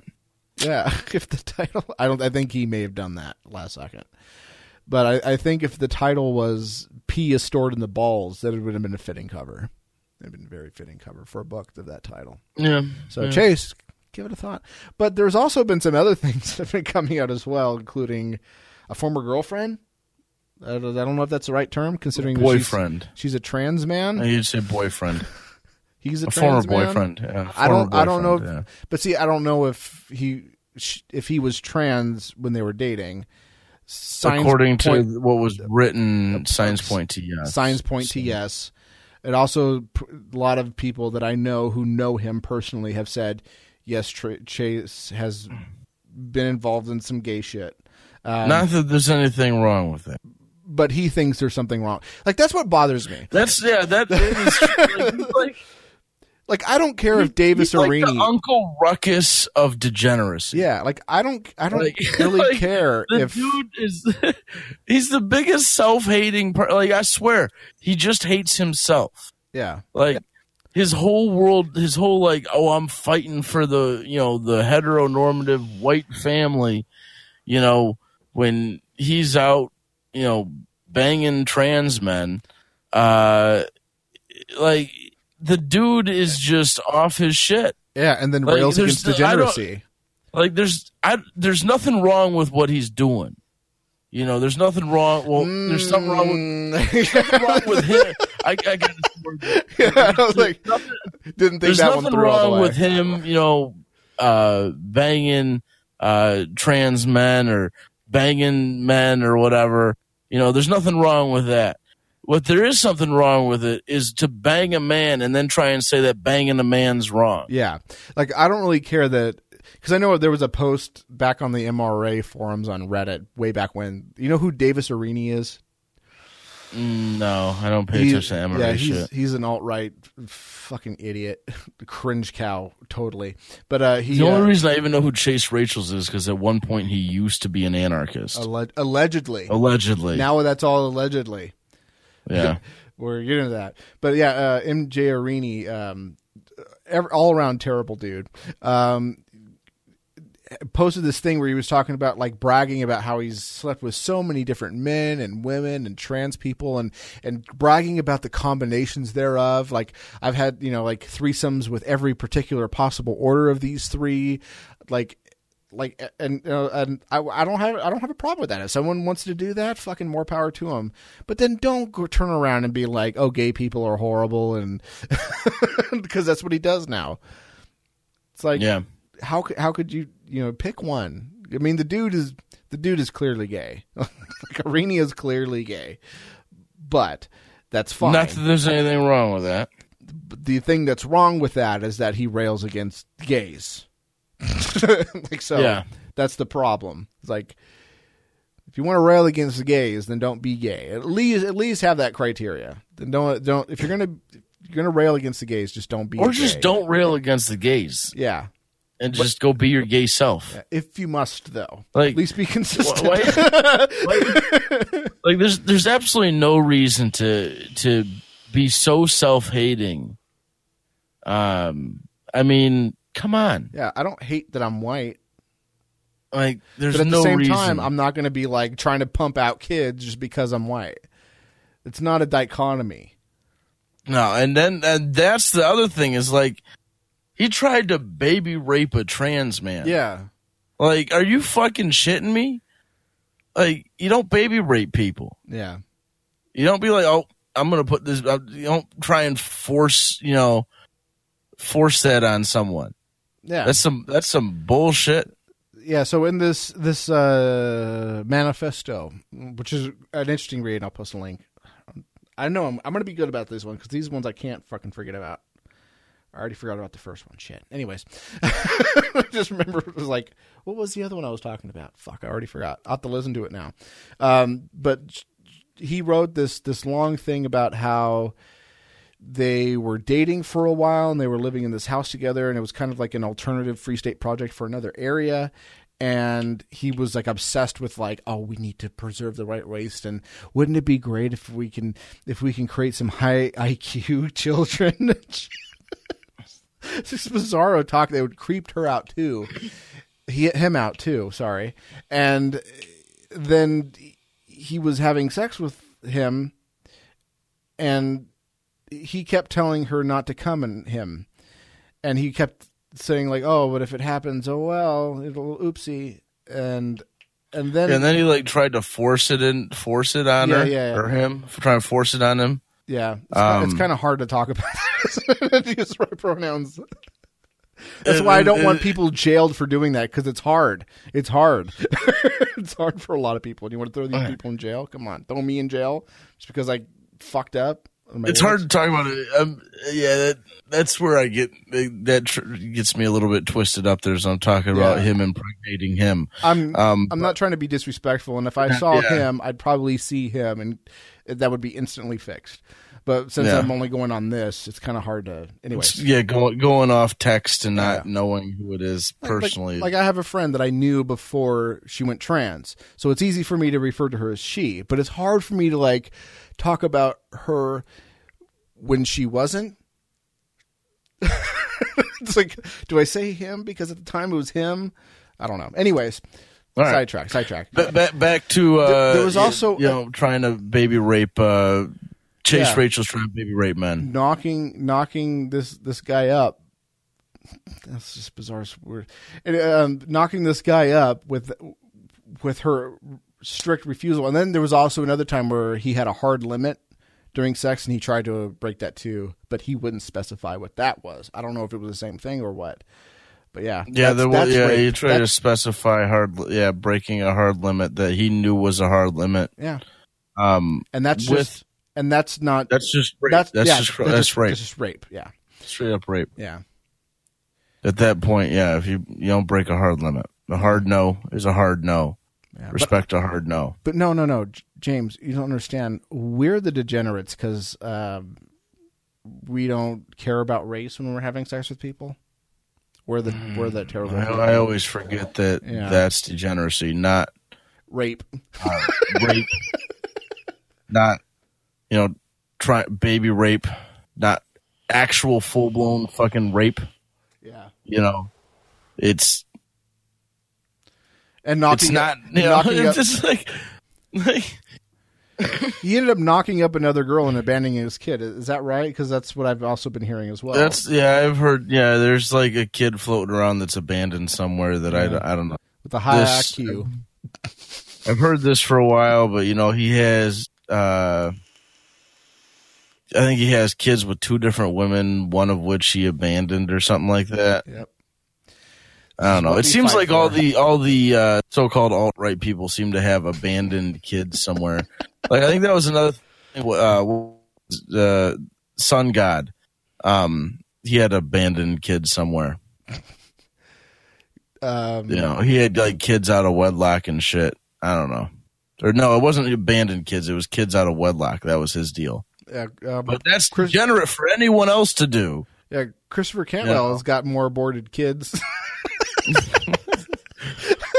Yeah, if the title, I don't. I think he may have done that last second. But I, I think if the title was "P is stored in the balls," that it would have been a fitting cover. It'd been a very fitting cover for a book of that title. Yeah. So yeah. Chase, give it a thought. But there's also been some other things that have been coming out as well, including a former girlfriend. I don't know if that's the right term, considering that she's- boyfriend. She's, a trans man. You'd say boyfriend, He's a, a former man. boyfriend. Yeah, I don't. I don't know. If, boyfriend, But see, I don't know if he if he was trans when they were dating. Signs According point, to what was written, signs point to yes. signs point to yes. It also a lot of people that I know who know him personally have said yes. Tra- Chase has been involved in some gay shit. Um, Not that there's anything wrong with it. but he thinks there's something wrong. Like that's what bothers me. That's yeah. That is like, like, Like I don't care if Davis he's like the Uncle Ruckus of degeneracy. yeah, like I don't. I don't Like- really like, care The if. dude is he's the biggest self-hating per- like I swear he just hates himself. Yeah, Like his whole world his whole like oh I'm fighting for the you know the heteronormative white family, you know, when he's out, you know, banging trans men uh like the dude is just off his shit. yeah, and then Like, rails there's against the- I don't- degeneracy. Like there's I there's nothing wrong with what he's doing. You know, there's nothing wrong. Well, there's something wrong with with. nothing wrong with him. I, I got yeah, I was like, nothing, didn't think there's that one nothing through all the wrong with him. You know, uh, banging uh, trans men or banging men or whatever. You know, there's nothing wrong with that. What there is something wrong with it is to bang a man and then try and say that banging a man's wrong. Yeah, like I don't really care that because I know there was a post back on the MRA forums on Reddit way back when. You know who Davis Aurini is? Mm, No, I don't pay attention to MRA yeah, he's shit. he's an alt right fucking idiot, cringe cow, totally. But uh, he The uh, only reason I even know who Chase Rachels is because at one point he used to be an anarchist, alle- allegedly allegedly. now that's all allegedly. Yeah, We're getting to that, but yeah, uh, MJ Aurini, um, all around terrible dude. Um, posted this thing where he was talking about like bragging about how he's slept with so many different men and women and trans people and and bragging about the combinations thereof. Like i've had you know like threesomes with every particular possible order of these three. Like like and uh, and I, I don't have I don't have a problem with that. If someone wants to do that, fucking more power to them. But then don't go turn around and be like, "Oh, gay people are horrible," and because that's what he does now. It's like, yeah. how could how could you you know pick one? I mean, the dude is the dude is clearly gay. like Aurini is clearly gay, but that's fine. Not that there's anything wrong with that. the thing that's wrong with that is that he rails against gays. like so, Yeah. that's the problem. It's like if you want to rail against the gays, then don't be gay. At least at least have that criteria. Then don't don't if you're gonna if you're gonna rail against the gays, just don't be Or just gay. don't rail against the gays Yeah, and just go be your gay self. if you must though, Like- at least be consistent. Why- Like there's there's absolutely no reason to to be so self hating. Um, I mean, come on. yeah, I don't hate that I'm white, Like there's but at no the same reason. time, I'm not gonna be like trying to pump out kids just because I'm white. It's not a dichotomy. No, and then and that's the other thing is like he tried to baby rape a trans man. Yeah. Like, are you fucking shitting me? Like, you don't baby rape people. Yeah. You don't be like, oh, I'm gonna put this. uh, You don't try and force, you know, force that on someone. Yeah. That's some that's some bullshit. yeah, so in this this uh manifesto, which is an interesting read, I'll post a link. I know I'm I'm going to be good about this one cuz these ones I can't fucking forget about. I already forgot about the first one. Shit. Anyways, I just remember it was like, what was the other one I was talking about? Fuck, I already forgot. I'll have to listen to it now. Um, but he wrote this this long thing about how they were dating for a while and they were living in this house together and it was kind of like an alternative free state project for another area. And he was like obsessed with like oh we need to preserve the right race and wouldn't it be great if we can if we can create some high IQ children? This bizarro talk that would creeped her out too. He him out too sorry. And then he was having sex with him and he kept telling her not to come and him. And he kept saying like oh but if it happens oh well it'll oopsie. And and then, And then he like tried to force it in, force it on Yeah, her yeah, yeah. or him, trying to force it on him. yeah. It's, Um, it's kind of hard to talk about use right pronouns. That's And- why i don't want people jailed for doing that because it's hard. It's hard. It's hard for a lot of people. Do you want to throw these people in jail? Come on. Throw me in jail just because i fucked up It's hard to talk about it. Um, yeah, that, that's where I get that tr- gets me a little bit twisted up there. So I'm talking about him impregnating him. I'm Um, I'm not trying to be disrespectful, and if I saw Yeah. him, I'd probably see him, and that would be instantly fixed. But since Yeah. I'm only going on this, it's kind of hard to. Anyways, yeah, going going off text and not Yeah. knowing who it is Like- like- personally. Like, I have a friend that I knew before she went trans, so it's easy for me to refer to her as she. But it's hard for me to like talk about her when she wasn't. it's like, do I say him because at the time it was him? I don't know. Anyways, All right. sidetrack, sidetrack. Ba- back back to uh, There- there was also- you know trying to baby rape uh, Chase Yeah. Rachels trying to baby rape men. knocking knocking this this guy up. That's just bizarre word. And, um, knocking this guy up with with her strict refusal, and then there was also another time where he had a hard limit during sex, and he tried to break that too, but he wouldn't specify what that was. I don't know if it was the same thing or what, but yeah, Yeah, that's- was, that's yeah, rape. he tried to specify hard, yeah, breaking a hard limit that he knew was a hard limit. yeah, Um, and that's with just and that's not that's just rape. that's That's, yeah, just that's, rape. That's just rape. Yeah, Straight up rape. yeah. At that point, yeah, if you you don't break a hard limit, a hard no is a hard no. Yeah. But- Respect a hard no. But no, no, no, James, you don't understand. We're the degenerates because um, we don't care about race when we're having sex with people. We're the we're the terrible I. I always forget that Yeah. that's degeneracy, not rape. uh, rape, not you know, try baby rape, not actual full blown fucking rape. Yeah, You know, it's and knocking it's not. Up, You know, knocking it's up, just like, like he ended up knocking up another girl and abandoning his kid. Is that right? Because that's what I've also been hearing as well. that's yeah. I've heard yeah. There's like a kid floating around that's abandoned somewhere that Yeah. I, I don't know. with the high this- IQ. I've heard this for a while, but you know, he has uh I think he has kids with two different women, one of which he abandoned or something like that. Yep. I don't know. It seems like all the all the uh so-called alt-right people seem to have abandoned kids somewhere. like I think that was another thing uh uh Sun God. Um he had abandoned kids somewhere. Um, You know, he had like kids out of wedlock and shit. I don't know. Or no, it wasn't abandoned kids. It was kids out of wedlock. That was his deal. uh, um, But that's Chris- degenerate for anyone else to do. yeah, Christopher Cantwell Yeah. has got more aborted kids.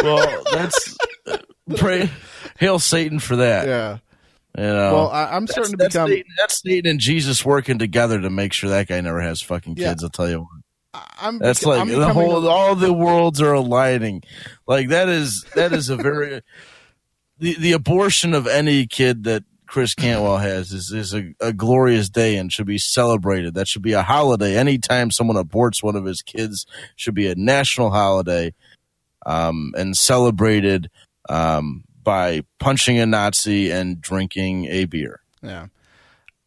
Well, that's uh, pray, hail Satan for that. yeah. You know, Well, I, I'm that's, starting to that's become. Satan, that's Satan and Jesus working together to make sure that guy never has fucking Yeah. kids. I'll tell you what. I'm. That's I'm like the becoming whole, a- all the worlds are aligning. Like that is that is a very the the abortion of any kid that Chris Cantwell has is is a, a glorious day and should be celebrated. That should be a holiday. Anytime someone aborts one of his kids, should be a national holiday, um, and celebrated um, by punching a Nazi and drinking a beer. Yeah.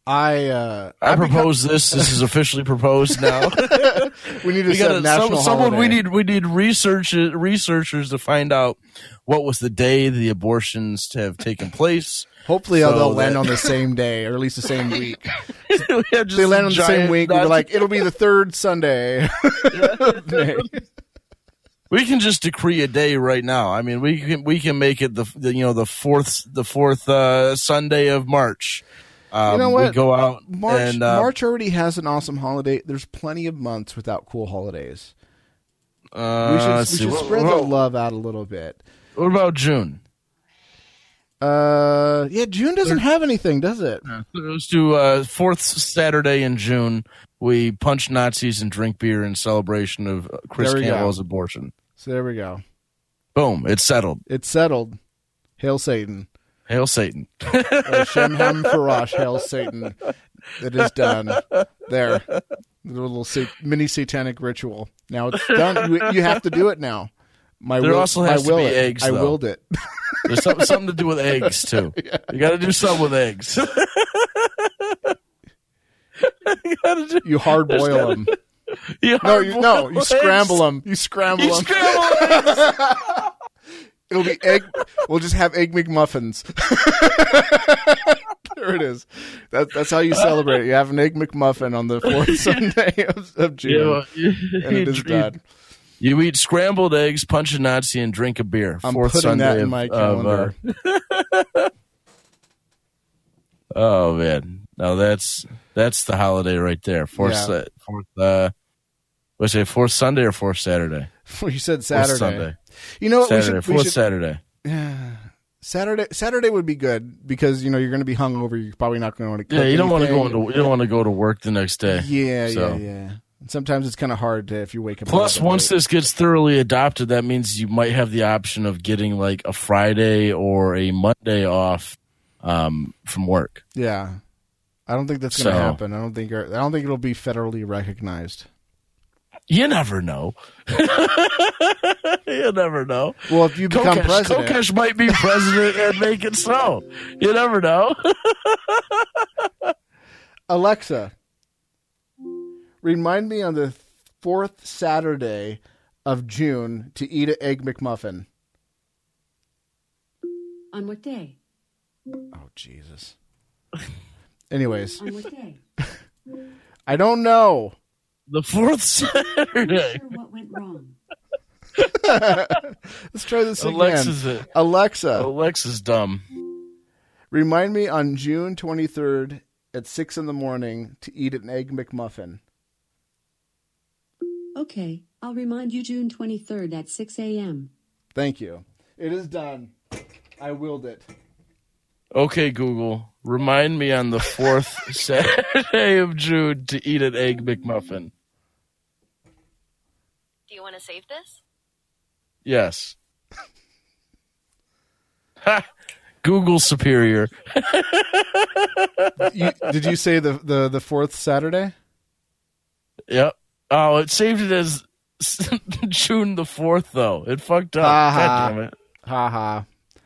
I uh I, become- propose this. This is officially proposed now. we need to we set a national some, someone. We need we need research researchers to find out what was the day the abortions to have taken place. Hopefully so they'll land on the same day or at least the same week. we they land on the same week. We're like, it'll be the third Sunday. We can just decree a day right now. I mean, we can we can make it the, the you know the fourth the fourth uh, Sunday of March. Um, You know what? We go out March and uh, March already has an awesome holiday. There's plenty of months without cool holidays. Uh, We should, we should What- spread what, the love out a little bit. what about June? Uh, yeah, June doesn't have anything, does it? Let's do uh, fourth Saturday in June. We punch Nazis and drink beer in celebration of uh, Chris we go. Abortion. So there we go. Boom! It's settled. It's settled. Hail Satan. Hail Satan! Shem Farash. Hail Satan. It is done. There. The little mini satanic ritual. Now it's done. You, you have to do it now. My There will, also has to will be it. eggs, I though. willed it. There's something, something to do with eggs too. You got to do something with eggs. you do, You hard boil them. you No, you, no, you scramble them. You scramble You them. scramble eggs. It'll be egg. We'll just have egg McMuffins. there it is. That, that's how you celebrate. You have an egg McMuffin on the fourth Sunday of, of June, and it is done. You eat scrambled eggs, punch a Nazi, and drink a beer. I'm Fourth putting Sunday that in of- my of, uh, calendar. oh man, no, that's that's the holiday right there. Fourth, Yeah. Sa- fourth. Uh, what's it? Fourth Sunday or fourth Saturday? you said Fourth Saturday. Sunday. You know what? Saturday. We should, we fourth should Saturday. Saturday. Saturday would be good because you know you're going to be hungover. You're probably not going to. Yeah, you don't want to go into you don't want to go to work the next day. Yeah, So- yeah, yeah. And sometimes it's kind of hard to if you wake up. Plus, once late. this gets thoroughly adopted, that means you might have the option of getting like a Friday or a Monday off um, from work. yeah, I don't think that's going to So- happen. I don't think. I don't think it'll be federally recognized. You never know. you never know. Well, if you become Kokesh, president, Kokesh might be president and make it so. You never know. Alexa, remind me on the fourth Saturday of June to eat an egg McMuffin. On what day? Oh Jesus. Anyways, On what day? I don't know. The fourth Saturday. Sure, what went wrong? Let's try this again. Alexa's a, Alexa, Alexa's dumb. remind me on June 23rd at 6 in the morning to eat an egg McMuffin. Okay, I'll remind you June 23rd at 6 a.m. Thank you. It is done. I willed it. Okay, Google, remind me on the fourth Saturday of June to eat an egg McMuffin. Do you want to save this? Yes. Ha! Google superior. You, did you say the, the, the fourth Saturday? Yep. Oh, it saved it as June the fourth, though. It fucked up. Damn it. Ha ha.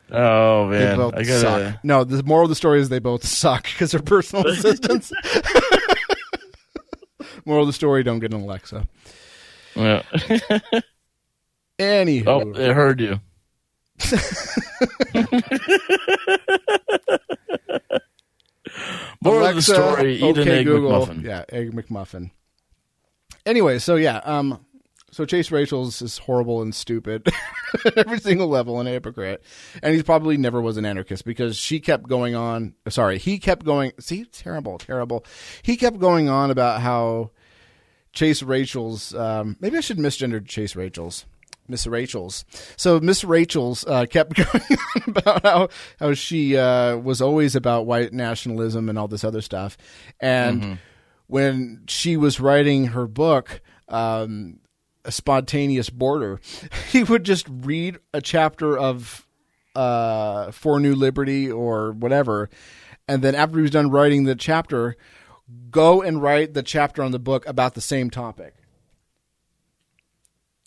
Oh They man, both I gotta. suck. No, the moral of the story is they both suck because they're personal assistants. moral of the story: Don't get an Alexa. Yeah. Anywho, Oh, it heard you. More of the Alexa, story: Eat an okay, egg Google. McMuffin. Yeah, egg McMuffin. Anyway, so yeah, um, so Chase Rachels is horrible and stupid every single level and a hypocrite, and he probably never was an anarchist because she kept going on. Sorry, he kept going. See, terrible, terrible. He kept going on about how Chase Rachels. Um, maybe I should misgender Chase Rachels. Miss Rachels. So Miss Rachels uh, kept going on about how how she uh, was always about white nationalism and all this other stuff, and when she was writing her book. Um, a spontaneous order, he would just read a chapter of uh, For New Liberty or whatever, and then after he was done writing the chapter, go and write the chapter on the book about the same topic.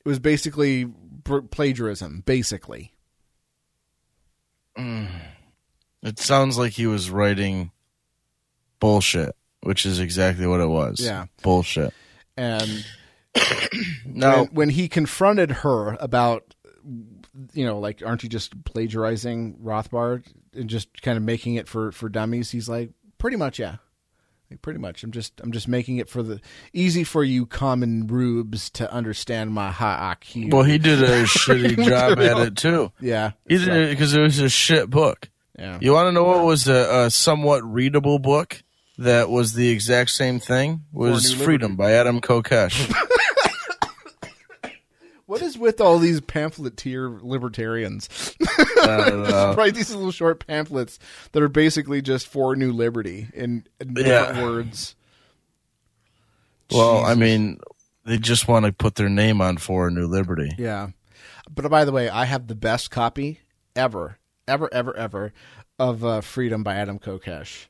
It was basically plagiarism, basically. It sounds like he was writing bullshit, which is exactly what it was. Yeah. bullshit. And No, when, when he confronted her about, you know, like, aren't you just plagiarizing Rothbard and just kind of making it for for dummies? He's like, pretty much, yeah. Like, pretty much. I'm just I'm just making it for the easy for you common rubes to understand my high IQ. well, he did a shitty job at it too. yeah, He did because it was a shit book. yeah. You want to know what was a, a somewhat readable book that was the exact same thing? Was Freedom by Adam Kokesh. What is with all these pamphleteer libertarians? I. Write these little short pamphlets that are basically just for new liberty in, in Yeah. words. Well, I mean, they just want to put their name on for New Liberty. Yeah. But by the way, I have the best copy ever, ever, ever, ever of uh, Freedom by Adam Kokesh.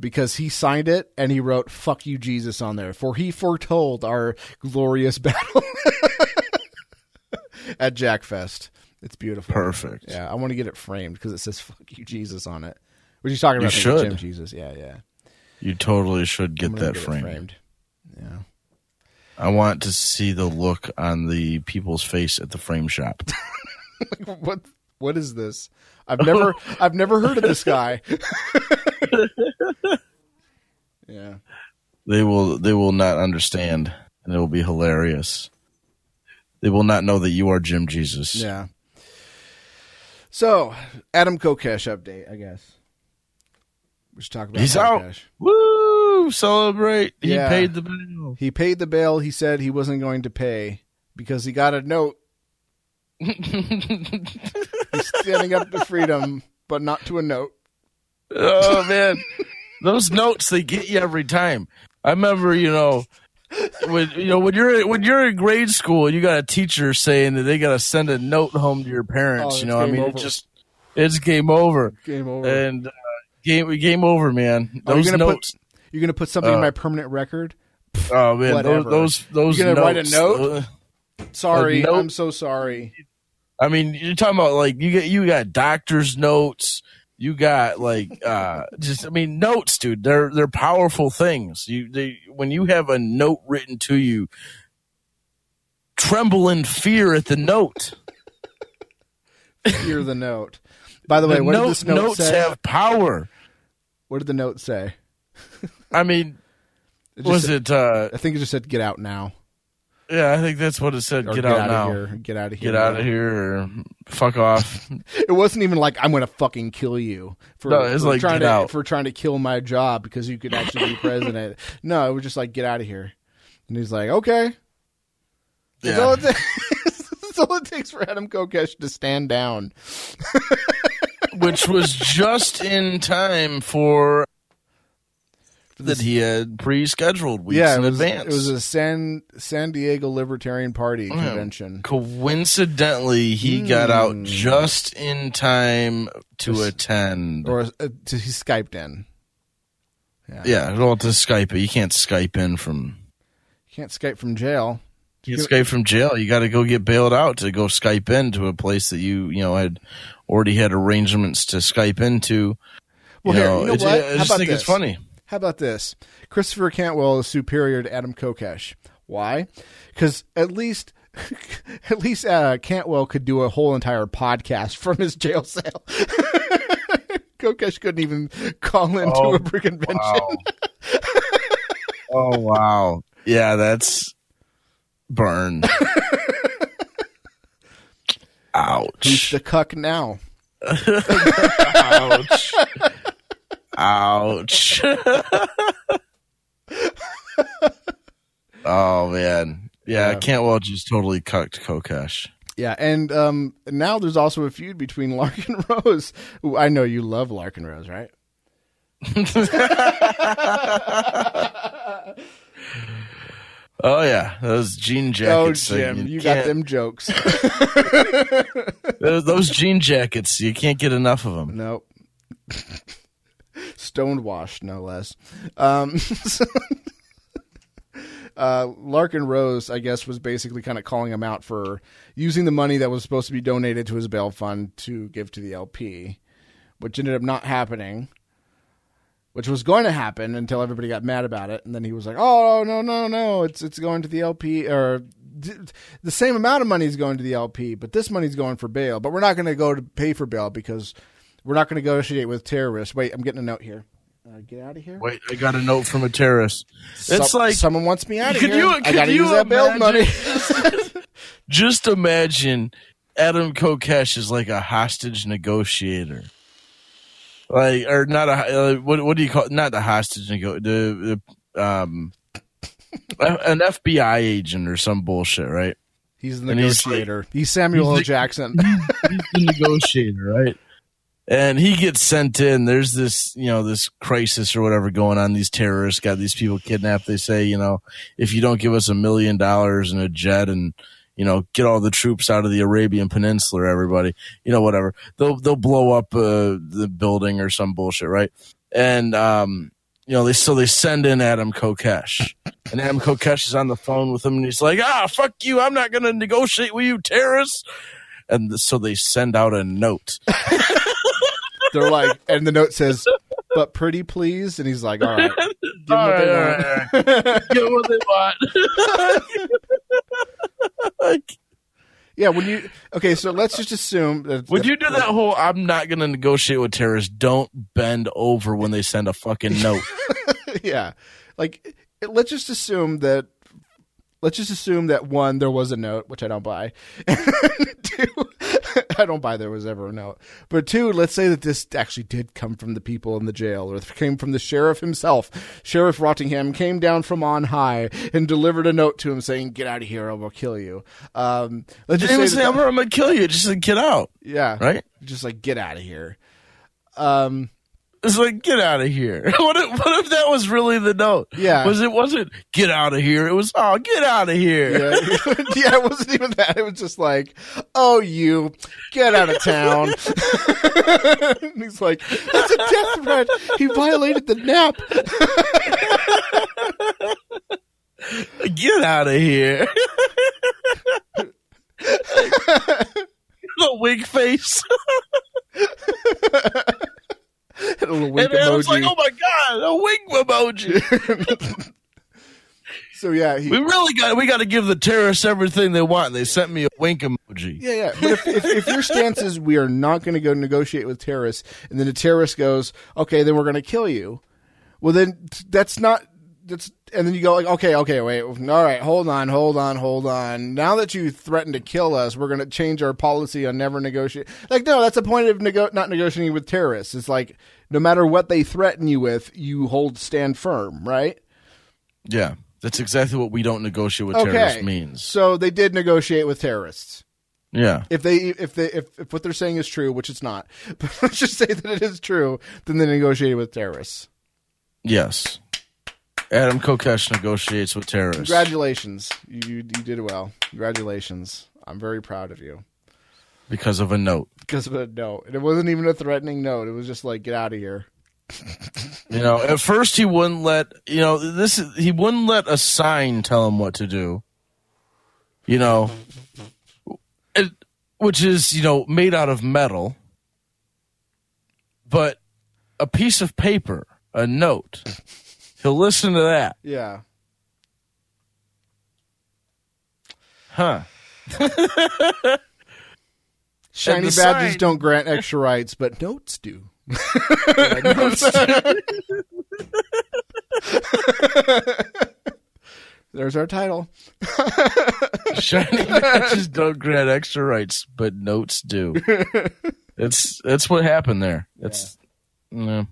Because he signed it and he wrote "fuck you, Jesus" on there, for he foretold our glorious battle at Jackfest. It's beautiful. Perfect. Yeah, I want to get it framed because it says "fuck you, Jesus" on it. What are you talking about? You should. Jim Jesus. Yeah, yeah. You totally should get that get framed. framed. Yeah. I want to see the look on the people's face at the frame shop. what? What is this? I've never I've never heard of this guy. yeah. They will they will not understand, and it will be hilarious. They will not know that you are Jim Jesus. Yeah. So, Adam Kokesh update, I guess. We should talk about He's out. Woo! Celebrate! He Yeah. paid the bill. He paid the bail. He said he wasn't going to pay because he got a note. He's standing up to freedom, but not to a note. Oh man, those notes they get you every time. I remember, you know, when you know when you're when you're in grade school and you got a teacher saying that they got to send a note home to your parents. Oh, you know, I mean, over. it just it's game over Game over. and uh, game game over, man. Those gonna put- notes. You're going to put something in Uh, my permanent record? oh man, whatever. those those those You gonna write a note? uh, Sorry, note? I'm so sorry. I mean, you're talking about like you get you got doctor's notes. You got like uh just I mean notes, dude. They're they're powerful things. You they when you have a note written to you, tremble in fear at the note. Hear the note. By the way, the what note- did this note notes say? have power. What did the note say? I mean, It was said- it? uh I think it just said "get out now." Yeah, I think that's what it said. Or Get, out of now. here. Get out of here. Get out of here or fuck off. It wasn't even like I'm going to fucking kill you for, No, it's for like, trying get to out. for trying to kill my job because you could actually be president. No, it was just like get out of here. And he's like, okay. That's, all it takes. That's all it takes for Adam Kokesh to stand down. Which was just in time for that he had pre-scheduled weeks yeah, in was, advance. it was a San San Diego Libertarian Party Yeah. convention. Coincidentally, he got out Hmm. just in time to Just- attend. Or uh, to, he Skyped in. Yeah. yeah, well, to Skype it. You can't Skype in from. You can't Skype from jail. You can't Skype from jail. You got to go get bailed out to go Skype in to a place that you you know had already had arrangements to Skype into. Well, you here, know, you know it-? I just think this? it's funny. How about this? Christopher Cantwell is superior to Adam Kokesh. Why? Because at least, at least uh, Cantwell could do a whole entire podcast from his jail cell. Kokesh couldn't even call into Oh, a convention. Wow. oh wow. Yeah, that's burn. Who's Ouch. the cuck now? Ouch. Ouch. oh man. Yeah, Yeah. Cantwell just totally cucked Kokesh. Yeah, and um, now there's also a feud between Larken Rose. Who I know you love Larken Rose, right? Oh yeah, those jean jackets. Oh, jackets. Jim, you you got them jokes. Those, those jean jackets, you can't get enough of them. Nope. Stoned washed, no less. Um, so- uh, Larken Rose, I guess, was basically kind of calling him out for using the money that was supposed to be donated to his bail fund to give to the LP, which ended up not happening. Which was going to happen until everybody got mad about it, and then he was like, "Oh no, no, no! It's it's going to the LP, or the same amount of money is going to the LP, but this money's going for bail. But we're not going to go to pay for bail because we're not going to negotiate with terrorists. Wait, I'm getting a note here. Uh, get out of here. Wait, I got a note from a terrorist. It's Some- like someone wants me out of here. you- I got to you use that bail money. just imagine Adam Kokesh is like a hostage negotiator. Like, or not a uh, what? What do you call? it? Not the hostage nego. The, the um, an FBI agent or some bullshit, right? He's the And he's negotiator. He's, Samuel L. he's the- Jackson. He's the negotiator, right? And he gets sent in. There's this, you know, this crisis or whatever going on. These terrorists got these people kidnapped. They say, you know, if you don't give us a million dollars and a jet and, you know, get all the troops out of the Arabian Peninsula, everybody, you know, whatever, they'll they'll blow up uh, the building or some bullshit, right? And um, you know, they so they send in Adam Kokesh, and Adam Kokesh is on the phone with him, and he's like, "Ah, fuck you! I'm not going to negotiate with you, terrorists." And so they send out a note. They're like, and the note says, "But pretty please," and he's like, "All right, give them All what they right, want." all Get what they want. Like, Yeah, when you okay, so let's just assume that Would you do that whole I'm not going to negotiate with terrorists, don't bend over when they send a fucking note? yeah, like let's just assume that. Let's just assume that one, there was a note, which I don't buy. two, I don't buy there was ever a note. But two, let's say that this actually did come from the people in the jail, or it came from the sheriff himself. Sheriff Rottingham came down from on high and delivered a note to him saying, "Get out of here, or we'll kill you." Um, let's just say, say, I'm, I'm going to kill you. Just said, get out. yeah, Right? just like get out of here. Um, It's like, get out of here. what, if, what if that was really the note? Yeah. Was it wasn't get out of here? It was, oh, get out of here. yeah, yeah, it wasn't even that. It was just like, "Oh, you get out of town." and he's like, "That's a death threat. He violated the NAP." Get out of here. the wig face. A little wink and I was emoji. like, oh my God, a wink emoji. so yeah, he, we really got we got to give the terrorists everything they want. They sent me a wink emoji. Yeah, yeah. But if, if, if your stance is we are not going to go negotiate with terrorists, and then the terrorist goes, okay, then we're going to kill you. Well, then that's not that's, and then you go like, okay, okay, wait, all right, hold on, hold on, hold on. Now that you threatened to kill us, we're going to change our policy on never negotiate. Like, no, that's the point of nego- not negotiating with terrorists. It's like no matter what they threaten you with, you hold stand firm, right? Yeah, that's exactly what we don't negotiate with Okay. terrorists means. So they did negotiate with terrorists. Yeah, if they if they if, if what they're saying is true, which it's not, but let's just say that it is true, then they negotiated with terrorists. yes. Adam Kokesh negotiates with terrorists. Congratulations, you you, you did well. Congratulations, I'm very proud of you. Because of a note. Because of a note, and it wasn't even a threatening note. It was just like get out of here. You know, at first he wouldn't let you know this. is- He wouldn't let a sign tell him what to do. You know, it, which is you know made out of metal, but a piece of paper, a note. He'll listen to that, Yeah, huh? shiny badges sign- don't grant extra rights, but notes do. There's our title. Shiny badges don't grant extra rights, but notes do. That's that's what happened there. That's yeah.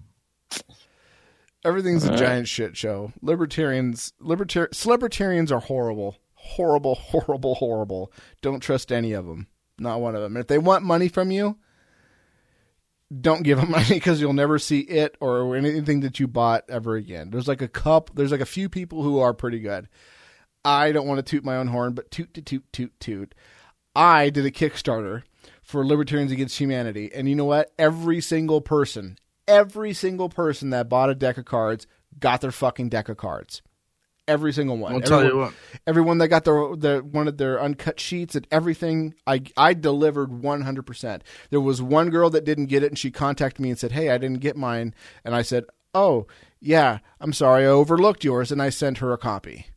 Everything's a giant shit show. Libertarians, libertar- libertarians are horrible, horrible, horrible, horrible. Don't trust any of them. Not one of them. If they want money from you, don't give them money because you'll never see it or anything that you bought ever again. There's like a cup. There's like a few people who are pretty good. I don't want to toot my own horn, but toot, toot, toot, toot, toot. I did a Kickstarter for Libertarians Against Humanity, and you know what? Every single person, every single person that bought a deck of cards got their fucking deck of cards. Every single one. I'll tell you Everyone- what. Everyone that got their their one of their uncut sheets and everything, I I delivered one hundred percent. There was one girl that didn't get it, and she contacted me and said, "Hey, I didn't get mine," and I said, "Oh, yeah, I'm sorry, I overlooked yours," and I sent her a copy.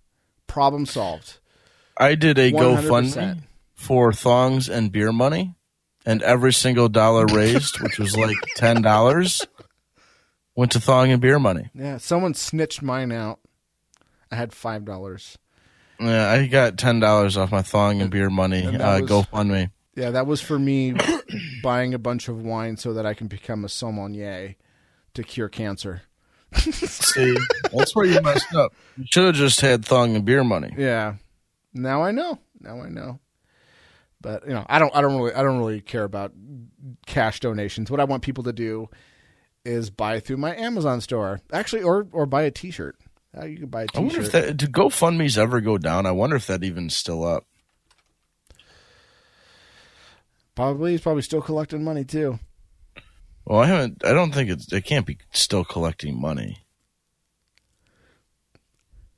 Problem solved. I did a 100%. GoFundMe for thongs and beer money, and every single dollar raised, which was like ten dollars, went to thong and beer money. Yeah, someone snitched mine out. I had five dollars. Yeah, I got ten dollars off my thong and beer money. And Uh, was- GoFundMe. Yeah, that was for me buying a bunch of wine so that I can become a sommelier to cure cancer. See, that's where you messed up. You should have just had thong and beer money. Yeah. Now I know. Now I know. But you know, I don't I don't really I don't really care about cash donations. What I want people to do is buy through my Amazon store. Actually or or buy a t-shirt. Uh, you can buy a I wonder if t-shirt. that did GoFundMe's ever go down. I wonder if that even's still up. probably he's probably still collecting money too. Well, I haven't. I don't think it's. It can't be still collecting money.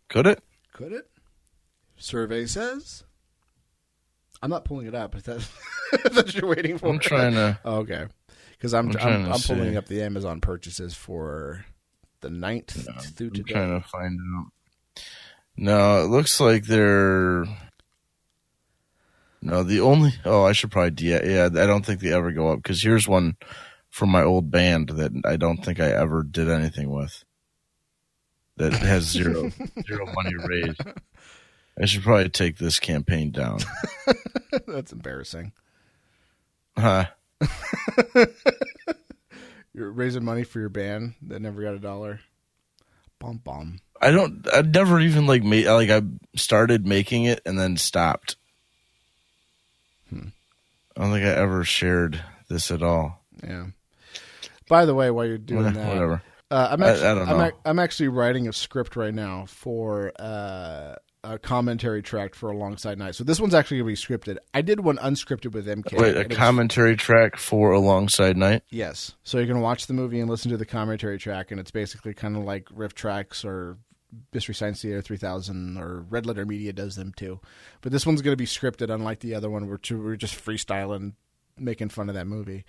Could it? Could it? Survey says. I'm not pulling it up, but that's that's what you're waiting for. I'm trying to. Oh, okay. Because I'm I'm I'm, I'm, pulling up the Amazon purchases for the 9th through I'm today. trying to find out. No, it looks like they're. No, the only oh, I should probably de- yeah. I don't think they ever go up because here's one from my old band that I don't think I ever did anything with. That has zero zero money raised. I should probably take this campaign down. That's embarrassing. Huh? You're raising money for your band that never got a dollar. Bum bum. I don't. I never even like made like I started making it and then stopped. Hmm. I don't think I ever shared this at all. Yeah. By the way, while you're doing that, Whatever. Uh, I'm I- actually, I don't I'm, know. I'm actually writing a script right now for uh, a commentary track for Alongside Night. So this one's actually going to be scripted. I did one unscripted with MK. Wait, a commentary track for Alongside Night. Yes. So you can watch the movie and listen to the commentary track, and it's basically kind of like riff tracks or Mystery Science Theater 3000 or Red Letter Media does them too. But this one's going to be scripted, unlike the other one, where we're just freestyling, making fun of that movie.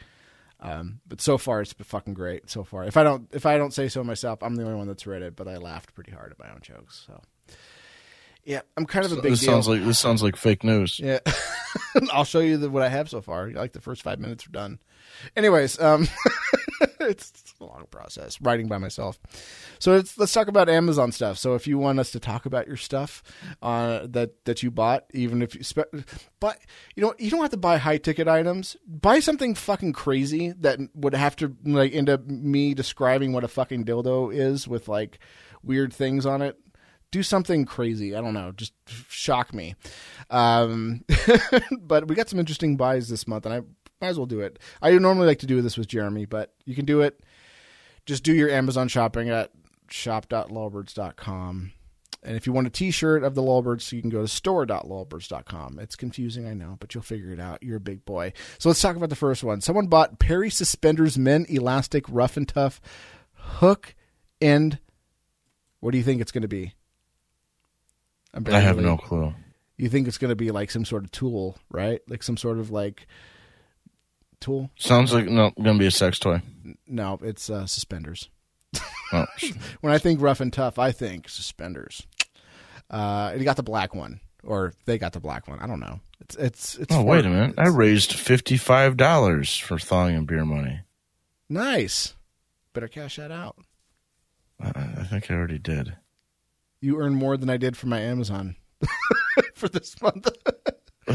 Um, but so far, it's been fucking great. So far, if I don't if I don't say so myself, I'm the only one that's read it. But I laughed pretty hard at my own jokes. So yeah, I'm kind of a big This deal. sounds like this sounds like fake news. Yeah, I'll show you the, what I have so far. Like the first five minutes are done. Anyways, um, it's, a long process writing by myself. So it's, let's talk about Amazon stuff. So if you want us to talk about your stuff uh, that that you bought, even if you spe- but you know you don't have to buy high ticket items. Buy something fucking crazy that would have to like end up me describing what a fucking dildo is with like weird things on it do something crazy. I don't know, just shock me. Um, but we got some interesting buys this month, and I might as well do it. I normally like to do this with Jeremy, but you can do it. Just do your Amazon shopping at shop.lawbirds.com. And if you want a t-shirt of the Lawbirds, you can go to store.lawbirds.com. It's confusing, I know, but you'll figure it out. You're a big boy. So let's talk about the first one. Someone bought Perry Suspenders Men Elastic Rough and Tough Hook End. What do you think it's going to be? I'm I have no clue. You think it's going to be like some sort of tool, right? Like some sort of like tool? Sounds like no gonna be a sex toy. No, it's uh, suspenders. Oh, When I think rough and tough, I think suspenders. Uh, and you got the black one, or they got the black one. I don't know. It's it's it's. oh for- wait a minute! I raised fifty five dollars for thawing and beer money. nice. Better cash that out. I, I think I already did. You earn more than I did for my Amazon for this month.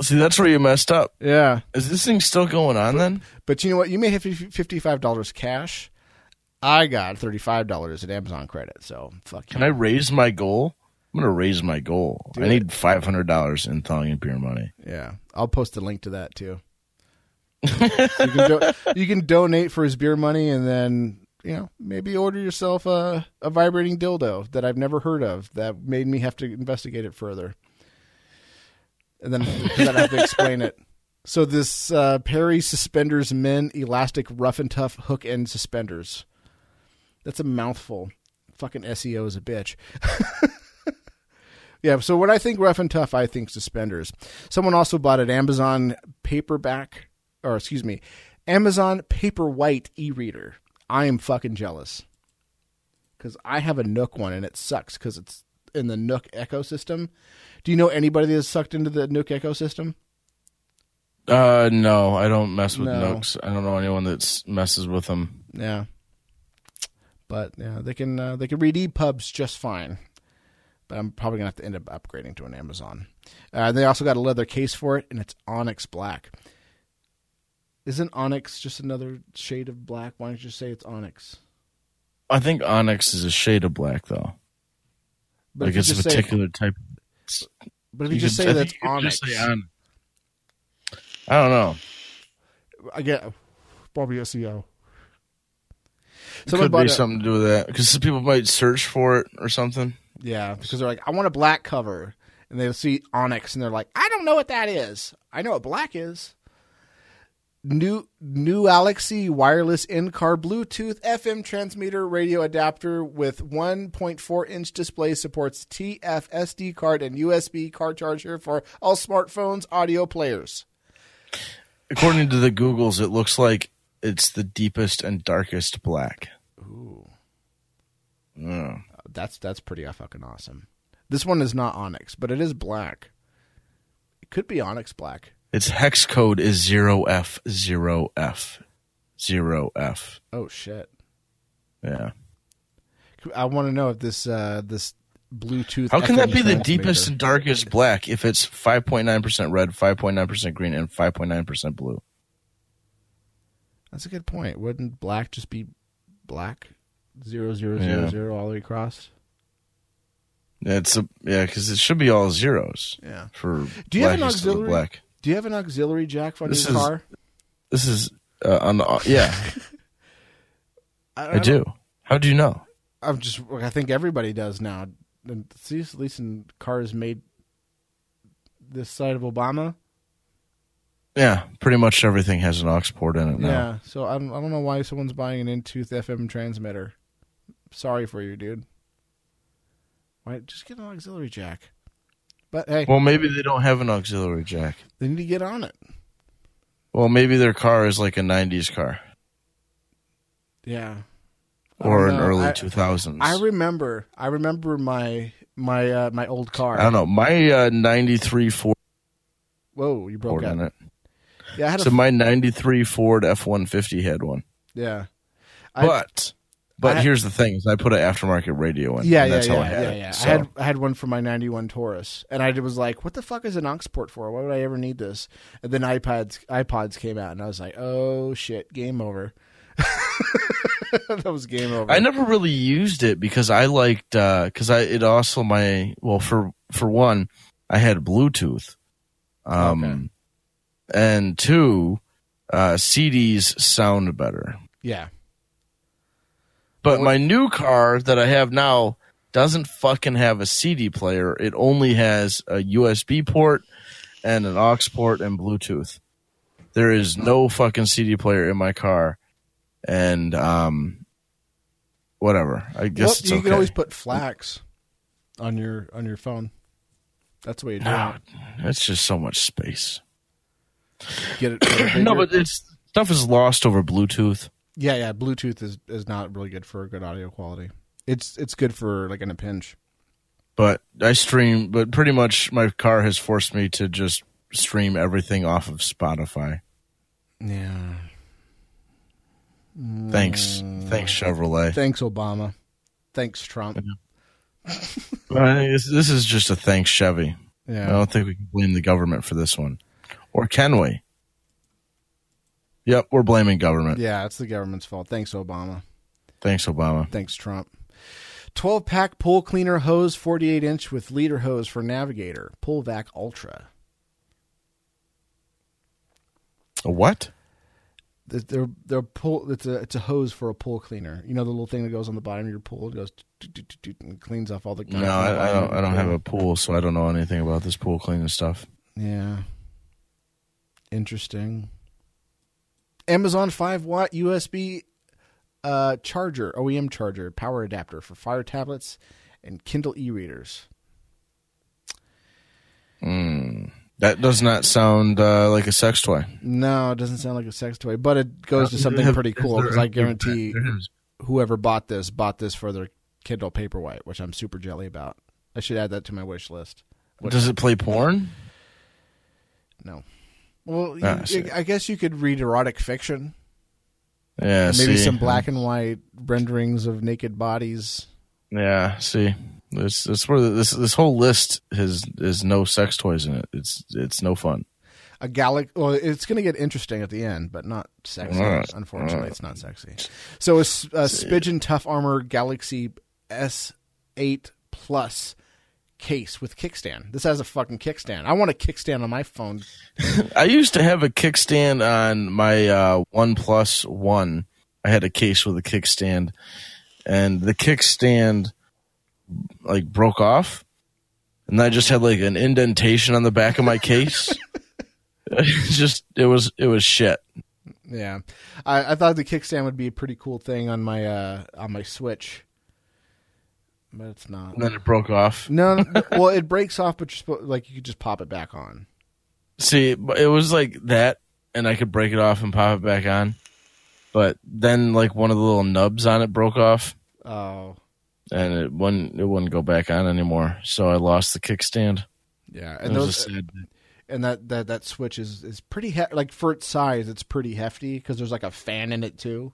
See, that's where you messed up. yeah, Is this thing still going on then? but you know what? You may have fifty five dollars cash. I got thirty five dollars in Amazon credit. So fuck Can you. I raise my goal? I'm gonna raise my goal. Do I it. need five hundred dollars in thawing and beer money. Yeah, I'll post a link to that too. you, can do- you can donate for his beer money, and then you know maybe order yourself a a vibrating dildo that I've never heard of. That made me have to investigate it further, and then I have to explain it. So this uh, Perry suspenders men elastic rough and tough hook end suspenders. That's a mouthful. Fucking SEO is a bitch. Yeah, so when I think rough and tough, I think suspenders. Someone also bought an Amazon paperback, or excuse me, Amazon Paperwhite e-reader. I am fucking jealous because I have a Nook one and it sucks because it's in the Nook ecosystem. Do you know anybody that's sucked into the Nook ecosystem? Uh, no, I don't mess with No. nooks. I don't know anyone that messes with them. Yeah, but yeah, they can uh, they can read EPUBs just fine. But I'm probably gonna have to end up upgrading to an Amazon. Uh, they also got a leather case for it, and it's onyx black. Isn't onyx just another shade of black? Why don't you just say it's onyx? I think onyx is a shade of black, though. But like it's a just say, particular type. but if you, just could- say that's you onyx, say on- I don't know. I get probably SEO. Someone could be something to do with that because people might search for it or something. Yeah, because they're like, I want a black cover, and they'll see onyx, and they're like, I don't know what that is. I know what black is. New new Alexi wireless in-car Bluetooth FM transmitter radio adapter with 1.4 inch display supports TF SD card and USB card charger for all smartphones audio players. According to the Googles, it looks like it's the deepest and darkest black. Ooh, Yeah. that's that's pretty fucking awesome. This one is not onyx, but it is black. It could be Onyx Black. Its hex code is zero F zero F zero F. Oh shit! Yeah. I want to know if this uh, this Bluetooth. How can FM that be the deepest and darkest black if it's 5.9% red, 5.9% green, and 5.9% blue? That's a good point. Wouldn't black just be black? Zero zero zero Yeah. zero all the way across. It's a yeah, because it should be all zeros Yeah. for Do you have an blackest to the auxiliary? black. Do you have an auxiliary jack for This your is- car? This is uh, on the yeah, I don't- do. How do you know? I'm just. I think everybody does now. See, at least in cars made this side of Obama. Yeah, pretty much everything has an aux port in it now. Yeah. So I don't. I don't know why someone's buying an in-tooth FM transmitter. Sorry for you, dude. Why? Just get an auxiliary jack. But hey, Well, maybe they don't have an auxiliary jack. they need to get on it. Well, maybe their car is like a '90s car Yeah. Or an early I- 2000s. I remember. I remember my my uh, my old car. I don't know. My uh, '93 Ford Whoa, you broke Ford out. it. Yeah, I had a So my '93 Ford F-150 had one. yeah. I- But but here's the thing: is I put an aftermarket radio in. Yeah, and yeah, that's yeah, how I had yeah, it. yeah. So, I had I had one for my '91 Taurus, and I was like, "What the fuck is an aux port for? Why would I ever need this?" And then iPods iPods came out, and I was like, "Oh shit, game over." that was game over. I never really used it because I liked because I it also my well for for one I had Bluetooth, um, Okay. and two uh, CDs sound better. Yeah, But my new car that I have now doesn't fucking have a CD player. It only has a USB port and an aux port and Bluetooth. There is no fucking CD player in my car, and um, whatever. I guess well, it's you okay. can always put FLACs on your on your phone. That's the way you do No, it. it's just so much space. Get it. No, but it's stuff is lost over Bluetooth. Yeah, yeah. Bluetooth is is not really good for good audio quality. It's it's good for like in a pinch. But I stream. But pretty much, my car has forced me to just stream everything off of Spotify. Yeah. Thanks, mm. thanks Chevrolet. Thanks, Obama. Thanks, Trump. But I think this, this is just a thanks Chevy. Yeah. I don't think we can blame the government for this one, or can we? Yep, we're blaming government. Yeah, it's the government's fault. Thanks, Obama. Thanks, Obama. Thanks, Trump. 12 pack pool cleaner hose, 48 inch with leader hose for Navigator. Pool Vac Ultra. A what? They're, they're, pull, it's, a, it's a hose for a pool cleaner. You know the little thing that goes on the bottom of your pool? It goes and cleans off all the No, I, I don't. I don't have a pool, so I don't know anything about this pool cleaning stuff. Yeah. Interesting. Amazon 5 watt USB uh, charger, OEM charger, power adapter for Fire tablets and Kindle e readers. That does not sound uh, like a sex toy. No, it doesn't sound like a sex toy, but it goes to something Have- pretty cool because I guarantee whoever bought this bought this for their Kindle Paperwhite, which I'm super jelly about. I should add that to my wish list. What- Does it play porn? No. Well, you- Ah, I guess you could read erotic fiction. Yeah, Maybe see. some black and white renderings of naked bodies. Yeah, see, this this where this this whole list has is no sex toys in it. It's it's no fun. A galaxy. Well, it's going to get interesting at the end, but not sexy. Alright, Unfortunately, alright. it's not sexy. So, a Spigen Tough Armor Galaxy S8 Plus case with kickstand. This has a fucking kickstand. I want a kickstand on my phone. I used to have a kickstand on my uh, One Plus One. I had a case with a kickstand, and the kickstand like broke off, and I just had like an indentation on the back of my case. Just it was it was shit. Yeah, I, I thought the kickstand would be a pretty cool thing on my uh, on my Switch, but it's not. And then it broke off. No, no, well, it breaks off, but you're supposed like you could just pop it back on. See, it was like that, and I could break it off and pop it back on. But then, like one of the little nubs on it broke off, Oh, and it wouldn't it wouldn't go back on anymore. So I lost the kickstand. yeah, and those and that that that switch is is pretty he- like for its size, it's pretty hefty because there's like a fan in it too.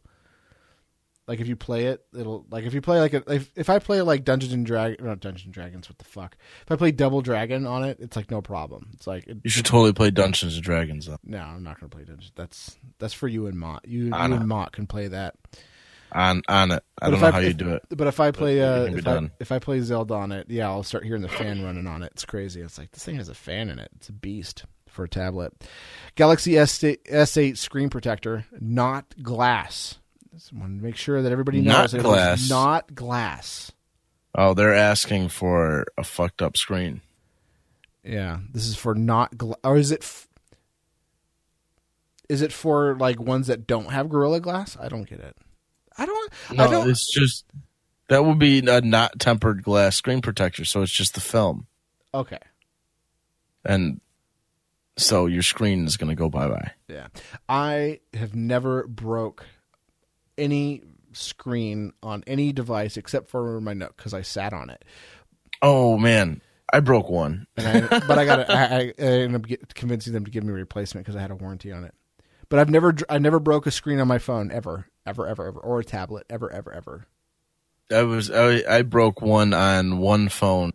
Like if you play it, it'll like if you play like a, if if I play like Dungeons and Dragons, not Dungeons and Dragons, what the fuck? If I play Double Dragon on it, it's like no problem. It's like it, You should totally play Dungeons and Dragons though. no, I'm not gonna play Dungeons. That's that's for you and Mott. You, you and Mott can play that. On on it. I But don't know I- how you do it. But if I play uh, if, I, if I play Zelda on it, yeah, I'll start hearing the fan running on it. It's crazy. It's like this thing has a fan in it. It's a beast for a tablet. Galaxy S8 screen protector, not glass. Just want to make sure that everybody knows Not glass. not glass. Oh, they're asking for a fucked up screen. Yeah, this is for not glass. or is it? F- is it for like ones that don't have Gorilla Glass? I don't get it. I don't. I No, don't. it's just that would be a not tempered glass screen protector, so it's just the film. Okay. And so your screen is going to go bye bye. Yeah. I have never broke any screen on any device except for my note because I sat on it. Oh man, I broke one. And I, but I got I, I ended up convincing them to give me a replacement because I had a warranty on it. But I've never I never broke a screen on my phone ever, ever, ever, ever, or a tablet ever, ever, ever. I was I, I broke one on one phone,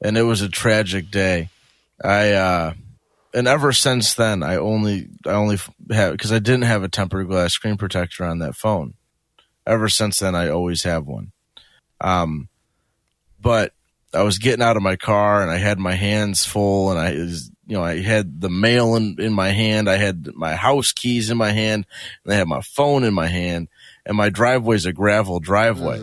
and it was a tragic day. I uh, and ever since then, I only I only have because I didn't have a tempered glass screen protector on that phone. Ever since then, I always have one. Um, but I was getting out of my car and I had my hands full, and I was you know I had the mail in in my hand, I had my house keys in my hand, and I had my phone in my hand, and my driveway's a gravel driveway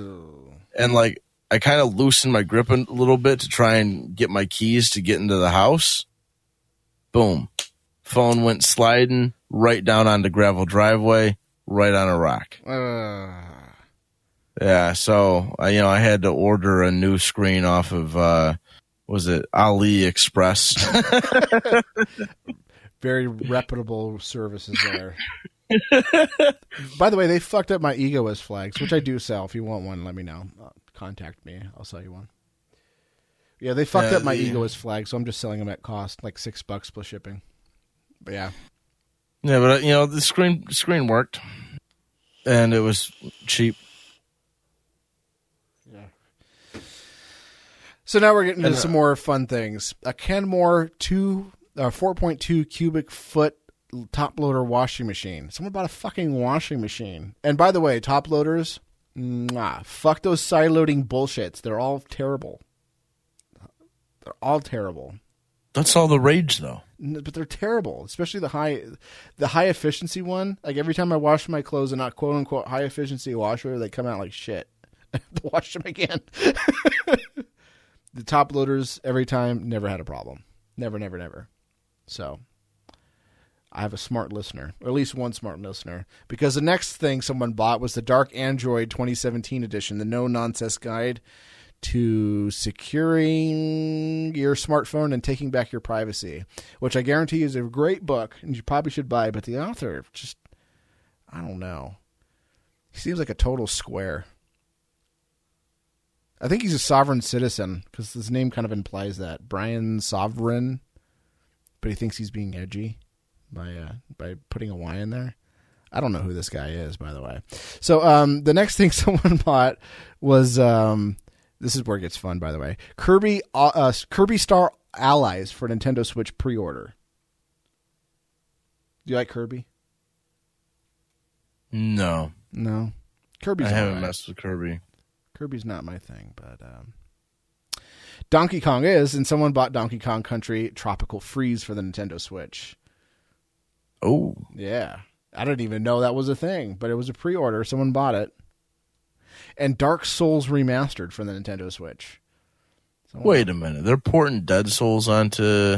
and like I kind of loosened my grip a little bit to try and get my keys to get into the house. Boom. Phone went sliding right down onto gravel driveway, right on a rock. Uh, Yeah, so I you know I had to order a new screen off of uh was it Ali Express? very reputable services there. By the way, they fucked up my Egoist flags, which I do sell. If you want one, let me know. Uh, contact me. I'll sell you one. Yeah, they fucked Yeah, up my the- Egoist flag, so I'm just selling them at cost, like six bucks plus shipping. But yeah, yeah, but uh, you know the screen screen worked, and it was cheap. Yeah. So now we're getting into And, uh, some more fun things. A Kenmore two, uh, four point two cubic foot top loader washing machine. Someone bought a fucking washing machine. And by the way, top loaders, mwah, fuck those side loading bullshits. They're all terrible. They're all terrible. That's all the rage though. But they're terrible, especially the high, the high efficiency one. Like every time I wash my clothes in not quote unquote high efficiency washer, they come out like shit. I have to wash them again. the top loaders every time never had a problem. Never, never, never. So I have a smart listener, or at least one smart listener, because the next thing someone bought was the Dark Android 2017 edition, the no nonsense guide to securing your smartphone and taking back your privacy, which I guarantee is a great book and you probably should buy. But the author just, I don't know. He seems like a total square. I think he's a sovereign citizen because his name kind of implies that Brian Sovereign, but he thinks he's being edgy by uh, by putting a Y in there. I don't know who this guy is, by the way. So um, the next thing someone bought was um, this is where it gets fun, by the way. Kirby uh, uh, Kirby Star Allies for Nintendo Switch pre-order. Do you like Kirby? No, No, Kirby's I haven't alright. messed with Kirby. Kirby's not my thing, but um, Donkey Kong is, and someone bought Donkey Kong Country Tropical Freeze for the Nintendo Switch. Oh, Yeah. I didn't even know that was a thing, but it was a pre order. Someone bought it. And Dark Souls Remastered for the Nintendo Switch. Someone- wait a minute! They're porting Dead Souls onto.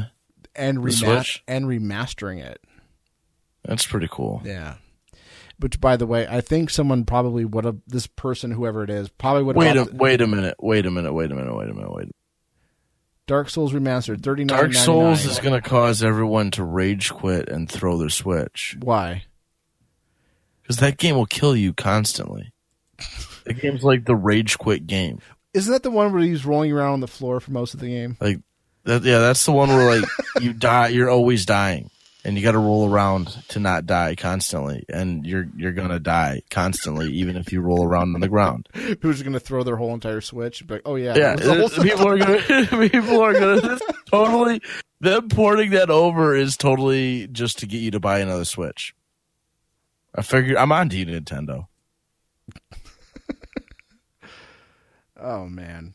and, the Switch? and remastering it. That's pretty cool. Yeah. Which, by the way, I think someone probably would have, this person, whoever it is, probably would Wait have. a wait a minute! Wait a minute! Wait a minute! Wait a minute! Wait. a minute. Dark Souls Remastered, thirty nine. Dark Souls is going to cause everyone to rage quit and throw their Switch Why? because that game will kill you constantly. the game's like the rage quit game. Isn't that the one where he's rolling around on the floor for most of the game? Like That, yeah, that's the one where like you die. You're always dying, and you got to roll around to not die constantly, and you're you're gonna die constantly, even if you roll around on the ground. Who's going to throw their whole entire switch? Like, oh yeah, Yeah, people are gonna people are gonna totally them porting that over is totally just to get you to buy another Switch. I figured I'm on to you, Nintendo. Oh man,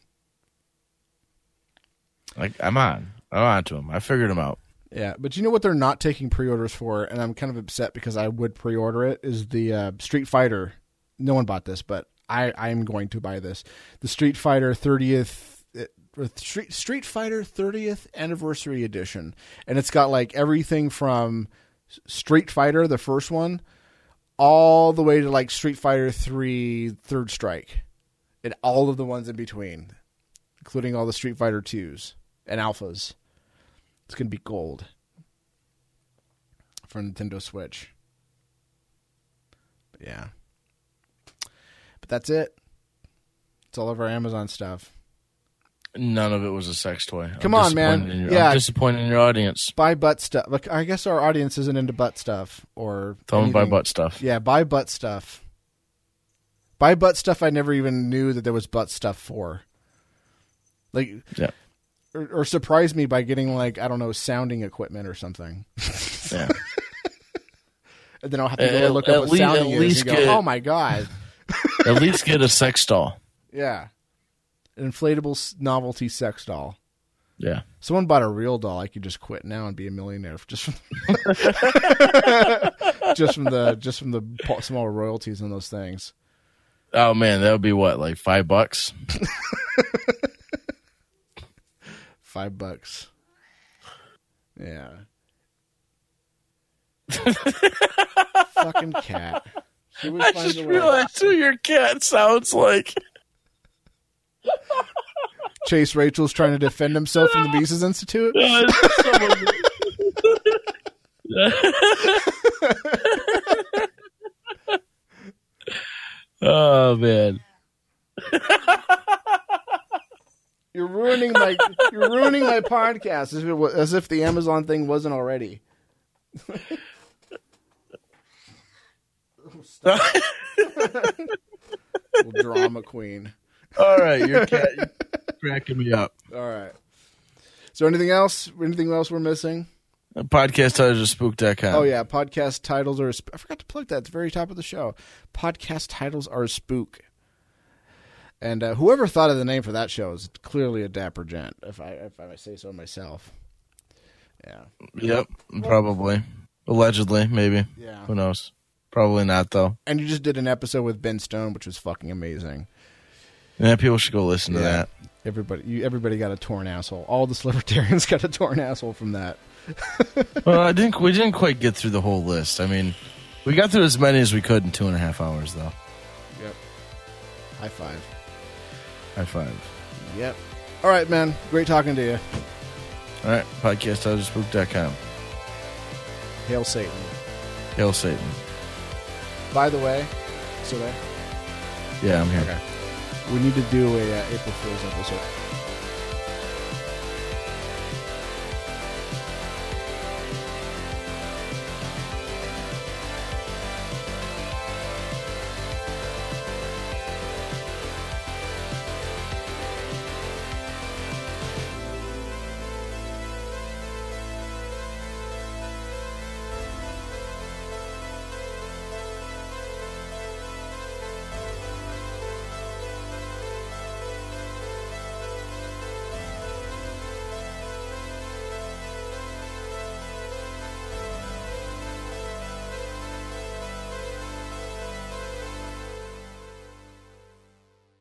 Like I'm on, I'm on to them. I figured them out. yeah. But you know what they're not taking pre-orders for, and I'm kind of upset because I would pre-order it. Is the uh, Street Fighter? No one bought this, but I I'm going to buy this. The Street Fighter 30th. uh, Street Street Fighter 30th anniversary edition, and it's got like everything from Street Fighter, the first one, all the way to like Street Fighter 3 Third Strike, and all of the ones in between, including all the Street Fighter 2s and alphas. It's going to be gold for Nintendo Switch. But yeah. But that's it. It's all of our Amazon stuff. None of it was a sex toy. I'm Come on, man. your- Yeah. I'm disappointed in your audience. Buy butt stuff. Like I guess our audience isn't into butt stuff or Don't buy butt stuff. Yeah, buy butt stuff. Buy butt stuff I never even knew that there was butt stuff for. Like Yeah. or, or surprise me by getting like I don't know sounding equipment or something, Yeah. and then I'll have to go At- look at up what least- sounding at is and go, get- oh my god, At least get a sex doll. yeah, an inflatable novelty sex doll. Yeah. Someone bought a real doll. I could just quit now and be a millionaire just from just from the just from the small royalties on those things. Oh man, that would be what, like five bucks? Five bucks. Yeah. Fucking cat. I just realized who your cat sounds like. Chase Rachels trying to defend himself from the Mises Institute. oh man. You're ruining my you're ruining my podcast as if, it wa- as if the Amazon thing wasn't already. Drama queen. All right, your cat you're cracking me up. All right. Is there anything else? Anything else we're missing? Podcast titles are spook.com. Oh yeah, podcast titles are. sp- I forgot to plug that at the very top of the show. Podcast titles are spook. And uh, whoever thought of the name for that show is clearly a dapper gent, if I if I say so myself. Yeah, Yep, probably. Allegedly, maybe. yeah. Who knows? Probably not though. And you just did an episode with Ben Stone, which was fucking amazing. Yeah, people should go listen to that. Everybody, you, everybody got a torn asshole. All the libertarians got a torn asshole from that. Well, I didn't. We didn't quite get through the whole list. I mean, we got through as many as we could in two and a half hours, though. Yep. High five. High five. Yep. All right, man. Great talking to you. All right, podcast titles are spook.com. Hail Satan. Hail Satan. By the way, so there. Yeah, I'm here. Okay. We need to do a uh, April Fool's episode.